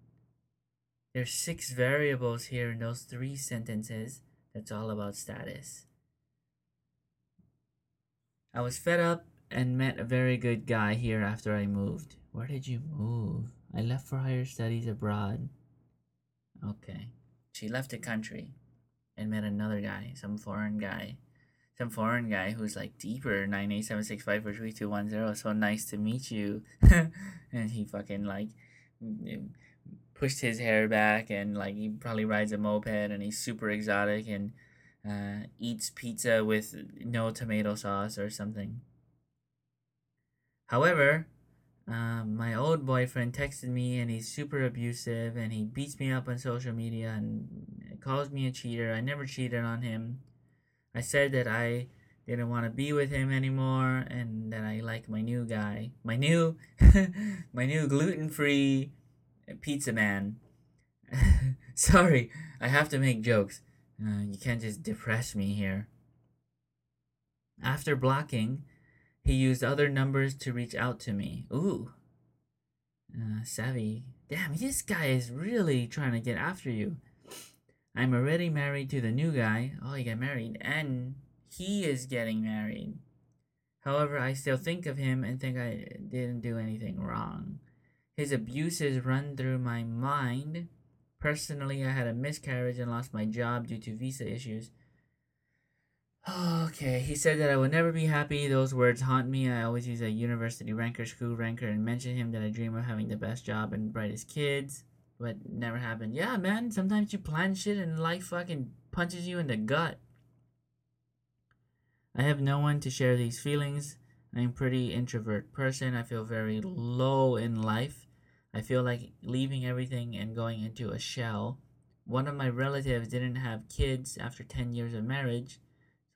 There's six variables here in those three sentences that's all about status. I was fed up and met a very good guy here after I moved. Where did you move? I left for higher studies abroad. Okay. She left the country and met another guy, some foreign guy. Some foreign guy who's like deeper, 98765 So nice to meet you. (laughs) and he fucking like pushed his hair back and like he probably rides a moped and he's super exotic and uh, eats pizza with no tomato sauce or something. However, um, my old boyfriend texted me and he's super abusive and he beats me up on social media and calls me a cheater. I never cheated on him. I said that I didn't want to be with him anymore and that I like my new guy, my new, (laughs) my new gluten-free pizza man. (laughs) Sorry, I have to make jokes. Uh, you can't just depress me here. After blocking, he used other numbers to reach out to me. Ooh. Uh, savvy. Damn, this guy is really trying to get after you. I'm already married to the new guy. Oh, he got married. And he is getting married. However, I still think of him and think I didn't do anything wrong. His abuses run through my mind. Personally, I had a miscarriage and lost my job due to visa issues. Okay, he said that I will never be happy. Those words haunt me. I always use a university ranker, school ranker, and mention him that I dream of having the best job and brightest kids, but never happened. Yeah, man, sometimes you plan shit and life fucking punches you in the gut. I have no one to share these feelings. I'm pretty introvert person. I feel very low in life. I feel like leaving everything and going into a shell. One of my relatives didn't have kids after 10 years of marriage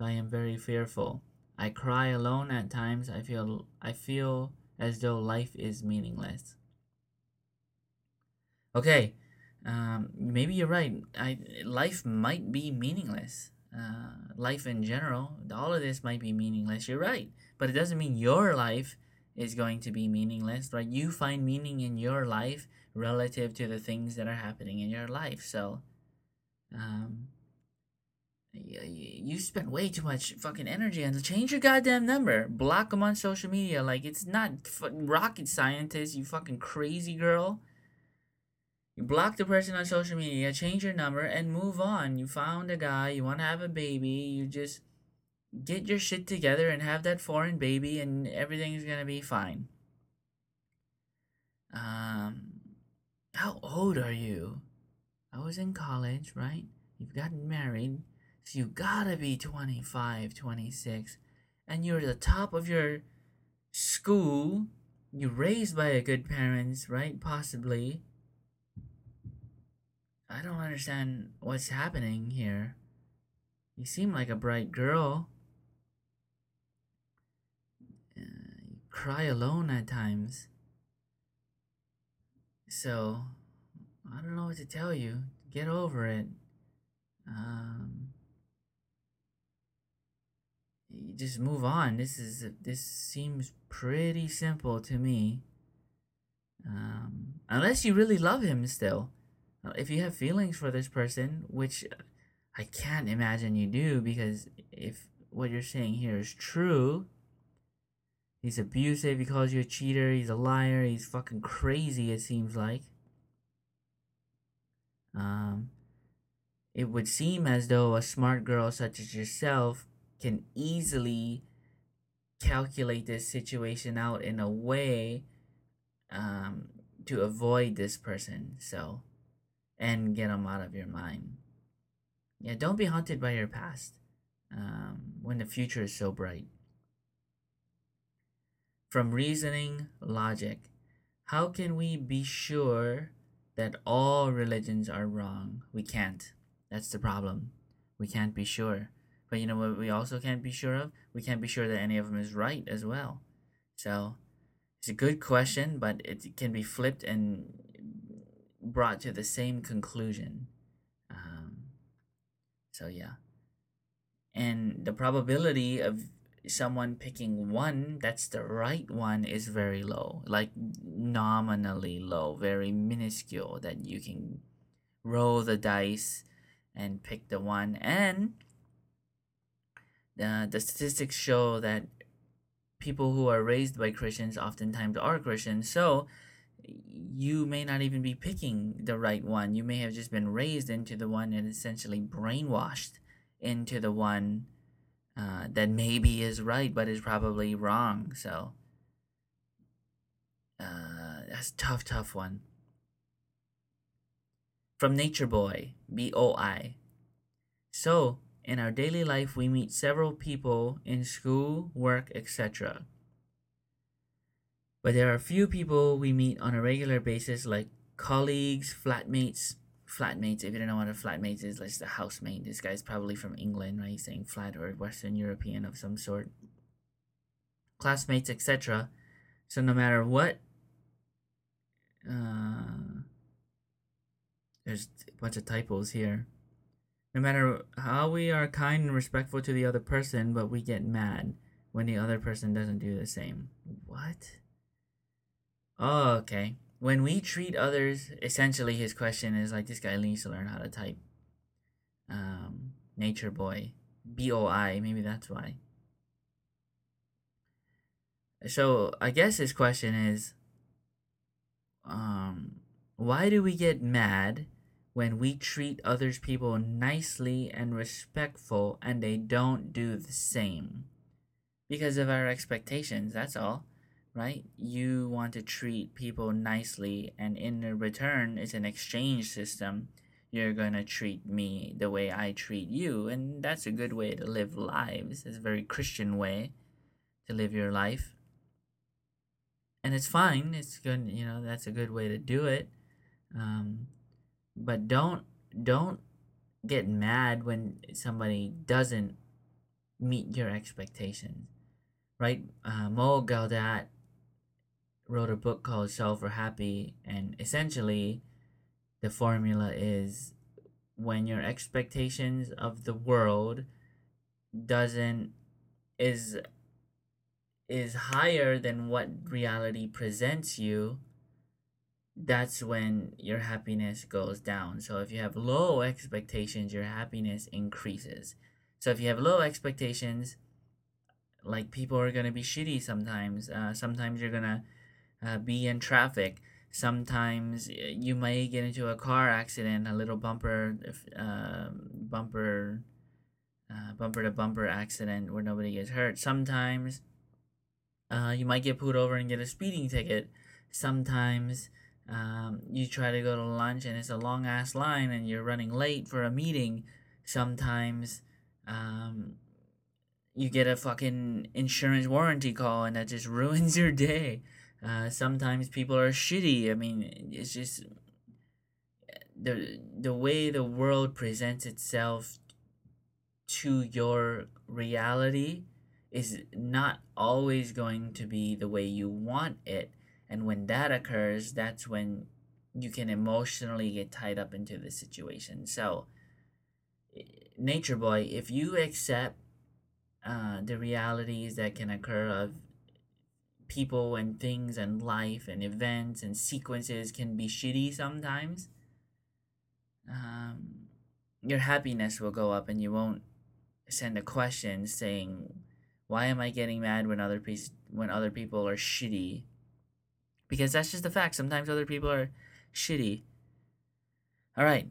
so I am very fearful. I cry alone at times. I feel I feel as though life is meaningless. Okay, um, maybe you're right. I life might be meaningless. Uh, life in general, all of this might be meaningless. You're right, but it doesn't mean your life is going to be meaningless, right? You find meaning in your life relative to the things that are happening in your life. So, um, you spend way too much fucking energy on to change your goddamn number. Block them on social media. Like it's not rocket scientist. You fucking crazy girl. You block the person on social media. Change your number and move on. You found a guy. You want to have a baby. You just get your shit together and have that foreign baby, and everything's gonna be fine. Um, how old are you? I was in college, right? You've gotten married so you gotta be 25, 26. And you're the top of your school. You're raised by a good parents, right? Possibly. I don't understand what's happening here. You seem like a bright girl. Uh, you cry alone at times. So, I don't know what to tell you. Get over it. Um, you just move on. This is this seems pretty simple to me. Um, unless you really love him still. If you have feelings for this person, which I can't imagine you do, because if what you're saying here is true, he's abusive, he calls you a cheater, he's a liar, he's fucking crazy, it seems like. Um, it would seem as though a smart girl such as yourself can easily calculate this situation out in a way um, to avoid this person. So, and get them out of your mind. Yeah, don't be haunted by your past um, when the future is so bright. From reasoning, logic, how can we be sure that all religions are wrong? We can't. That's the problem. We can't be sure. But you know what we also can't be sure of? We can't be sure that any of them is right as well. So it's a good question, but it can be flipped and brought to the same conclusion. Um, so yeah. And the probability of someone picking one that's the right one is very low, like nominally low, very minuscule that you can roll the dice and pick the one. And uh, the statistics show that people who are raised by Christians oftentimes are Christians. So you may not even be picking the right one. You may have just been raised into the one and essentially brainwashed into the one uh, that maybe is right but is probably wrong. So uh, that's tough, tough one. from Nature Boy, B O I. So, in our daily life, we meet several people in school, work, etc. But there are a few people we meet on a regular basis, like colleagues, flatmates. Flatmates, if you don't know what a flatmate is, like the housemate. This guy's probably from England, right? He's saying flat or Western European of some sort. Classmates, etc. So no matter what, uh, there's a bunch of typos here. No matter how we are kind and respectful to the other person, but we get mad when the other person doesn't do the same. What? Oh, okay. When we treat others, essentially his question is like this guy needs to learn how to type. Um, nature boy, B O I. Maybe that's why. So I guess his question is, um, why do we get mad when we treat others people nicely and respectful and they don't do the same? Because of our expectations. That's all right? You want to treat people nicely, and in return, it's an exchange system. You're going to treat me the way I treat you, and that's a good way to live lives. It's a very Christian way to live your life. And it's fine. It's good, you know, that's a good way to do it. Um, but don't don't get mad when somebody doesn't meet your expectations right? Uh, Mo Gaudat wrote a book called Solve for Happy, and essentially, the formula is when your expectations of the world doesn't is is higher than what reality presents you that's when your happiness goes down. So if you have low expectations your happiness increases. So if you have low expectations like people are going to be shitty sometimes. Uh, sometimes you're going to uh, be in traffic. Sometimes you may get into a car accident, a little bumper, uh, bumper, uh, bumper to bumper accident where nobody gets hurt. Sometimes uh, you might get pulled over and get a speeding ticket. Sometimes um, you try to go to lunch and it's a long ass line and you're running late for a meeting. Sometimes um, you get a fucking insurance warranty call and that just (laughs) ruins your day. Uh, sometimes people are shitty. I mean, it's just the the way the world presents itself to your reality is not always going to be the way you want it. And when that occurs, that's when you can emotionally get tied up into the situation. So, Nature Boy, if you accept uh, the realities that can occur of people and things and life and events and sequences can be shitty sometimes, um, your happiness will go up and you won't send a question saying, "Why am I getting mad when other pe- when other people are shitty?" Because that's just the fact. Sometimes other people are shitty. All right,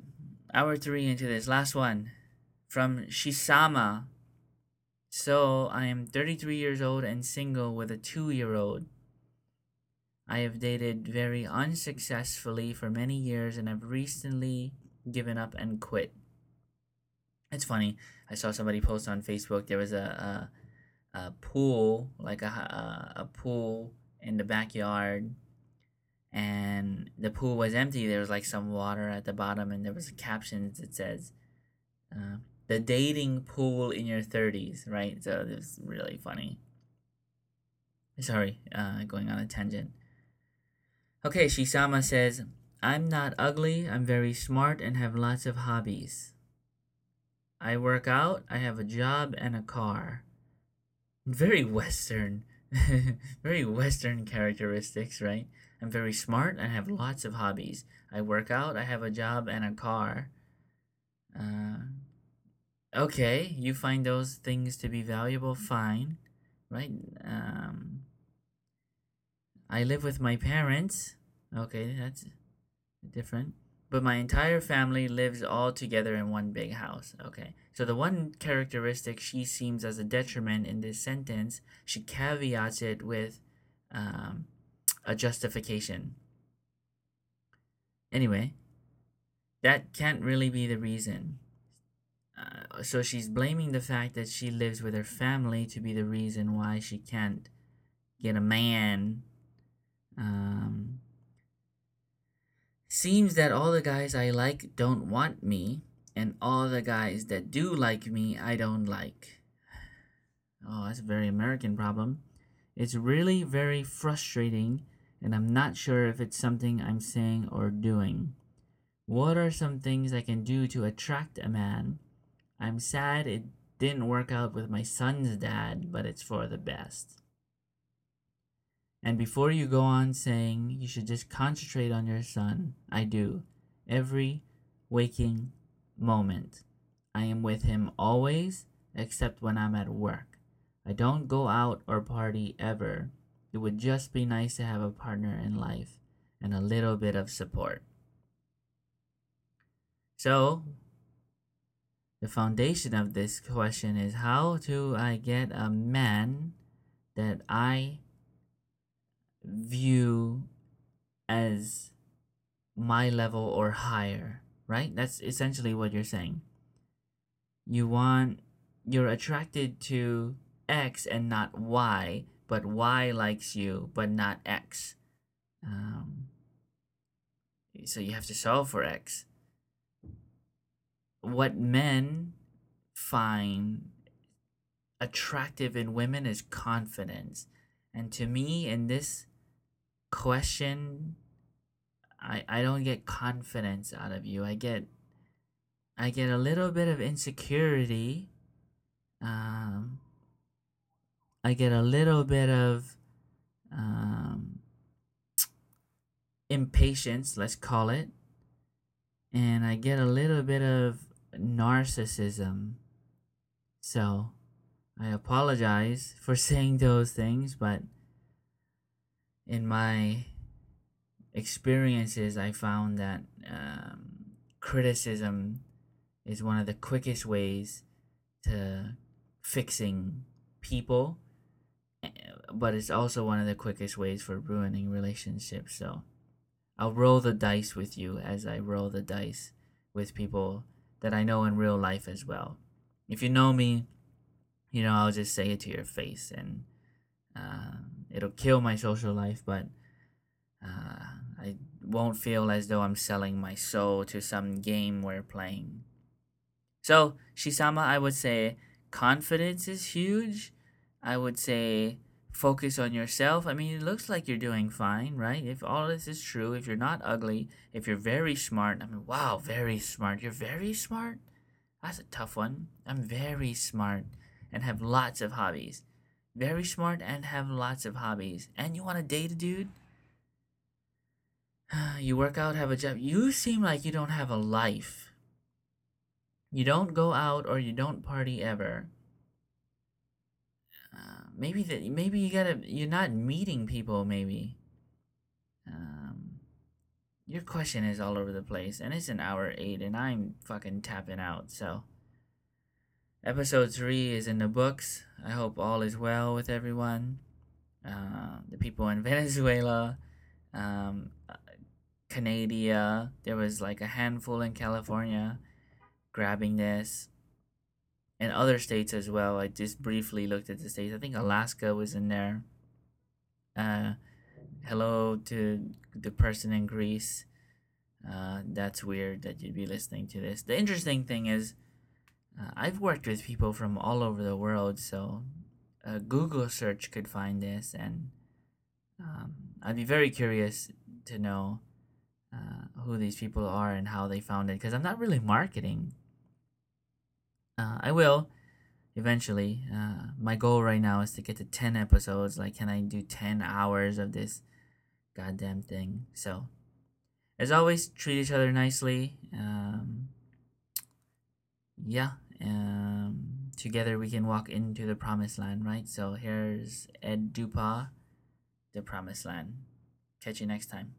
hour three into this last one from Shisama so, I am 33 years old and single with a two year old. I have dated very unsuccessfully for many years and have recently given up and quit. It's funny. I saw somebody post on Facebook there was a, a, a pool, like a, a, a pool in the backyard, and the pool was empty. There was like some water at the bottom, and there was a caption that says, uh, the dating pool in your 30s, right? So it's really funny. Sorry, uh, going on a tangent. Okay, Shisama says, I'm not ugly, I'm very smart, and have lots of hobbies. I work out, I have a job, and a car. Very Western. (laughs) very Western characteristics, right? I'm very smart and have lots of hobbies. I work out, I have a job, and a car. Uh, okay, you find those things to be valuable, fine, right? Um, I live with my parents. Okay, that's different. But my entire family lives all together in one big house. Okay. So the one characteristic she seems as a detriment in this sentence, she caveats it with um, a justification. Anyway, that can't really be the reason. Uh, so she's blaming the fact that she lives with her family to be the reason why she can't get a man. Um, seems that all the guys I like don't want me, and all the guys that do like me, I don't like. Oh, that's a very American problem. It's really very frustrating, and I'm not sure if it's something I'm saying or doing. What are some things I can do to attract a man? I'm sad it didn't work out with my son's dad, but it's for the best. And before you go on saying you should just concentrate on your son, I do. Every waking moment. I am with him always, except when I'm at work. I don't go out or party ever. It would just be nice to have a partner in life and a little bit of support. So, the foundation of this question is how do I get a man that I view as my level or higher, right? That's essentially what you're saying. You want, you're attracted to X and not Y, but Y likes you, but not X. Um, so you have to solve for X what men find attractive in women is confidence. And to me, in this question, I, I don't get confidence out of you. I get I get a little bit of insecurity. Um, I get a little bit of um, impatience, let's call it. And I get a little bit of narcissism. So, I apologize for (laughs) saying those things, but in my experiences, I found that um, criticism is one of the quickest ways to fixing people, eh, but it's also one of the quickest ways for ruining relationships. So, I'll roll the dice with you as I roll the dice with people that I know in real life as well. If you know me, you know, I'll just say it to your face and uh, it'll kill my social life, but uh, I won't feel as though I'm selling my soul to some game we're playing. So, Shisama, I would say confidence is huge. I would say focus on yourself. I mean, it looks like you're doing fine, right? If all this is true, if you're not ugly, if you're very smart, I mean, wow, very smart. You're very smart? That's a tough one. I'm very smart and have lots of hobbies. Very smart and have lots of hobbies. And you want to date a dude? (sighs) You work out, have a job. You seem like you don't have a life. You don't go out or you don't party ever maybe that maybe you gotta you're not meeting people maybe. Um your question is all over the place and it's an hour eight and i'm fucking tapping out so. Episode three is in the books. I hope all is well with everyone. Uh, the people in (laughs) venezuela um, canada there was like a handful in california grabbing this and other states as well. I just briefly looked at the states. I think Alaska was in there. Uh, hello to the person in Greece. Uh, that's weird that you'd be listening to this. The interesting thing is, uh, I've worked with people from all over the world, so a Google search could find this, and um, I'd be very curious to know uh, who these people are and how they found it, because I'm not really marketing uh, I will eventually. Uh, my goal right now is to get to 10 episodes. Like, can I do 10 hours of this goddamn thing? So, as always, treat each other nicely. Um, yeah. Um, together we can walk into the promised land, right? So, here's Ed Dupa, The Promised Land. Catch you next time.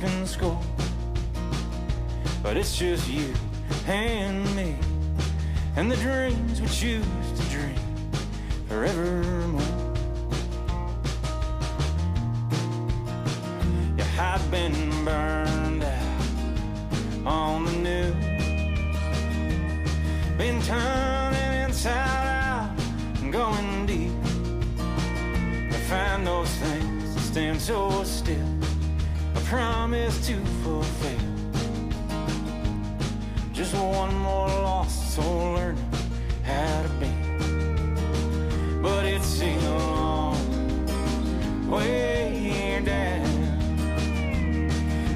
Keeping score. But it's just you and me and the dreams we choose to dream forevermore. Yeah, I've been promise to fulfill. Just one more lost soul learning how to be. But it's a long way down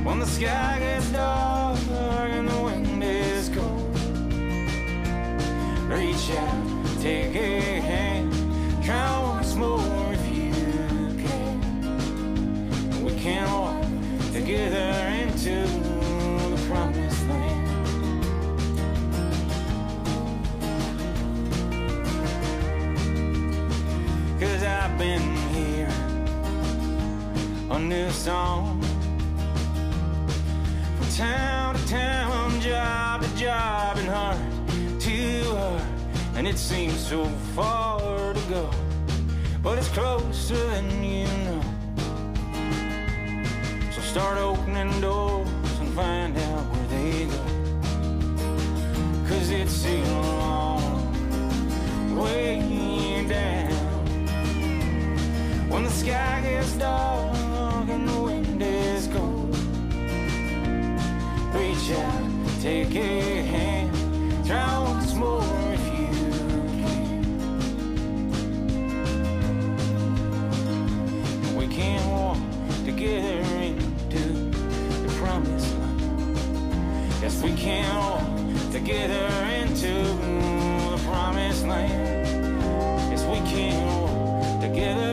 when the sky gets dark and the wind is cold. Reach out, take a song from town to town, job to job, and heart to heart. And it seems so far to go, but it's closer than you know. So start opening doors and find out where they go. Cause it's a long way down when the sky gets dark when the wind is cold. Reach out, take a hand, try once more if you can. We can walk together into the promised land. Yes, we can walk together into the promised land. Yes, we can walk together.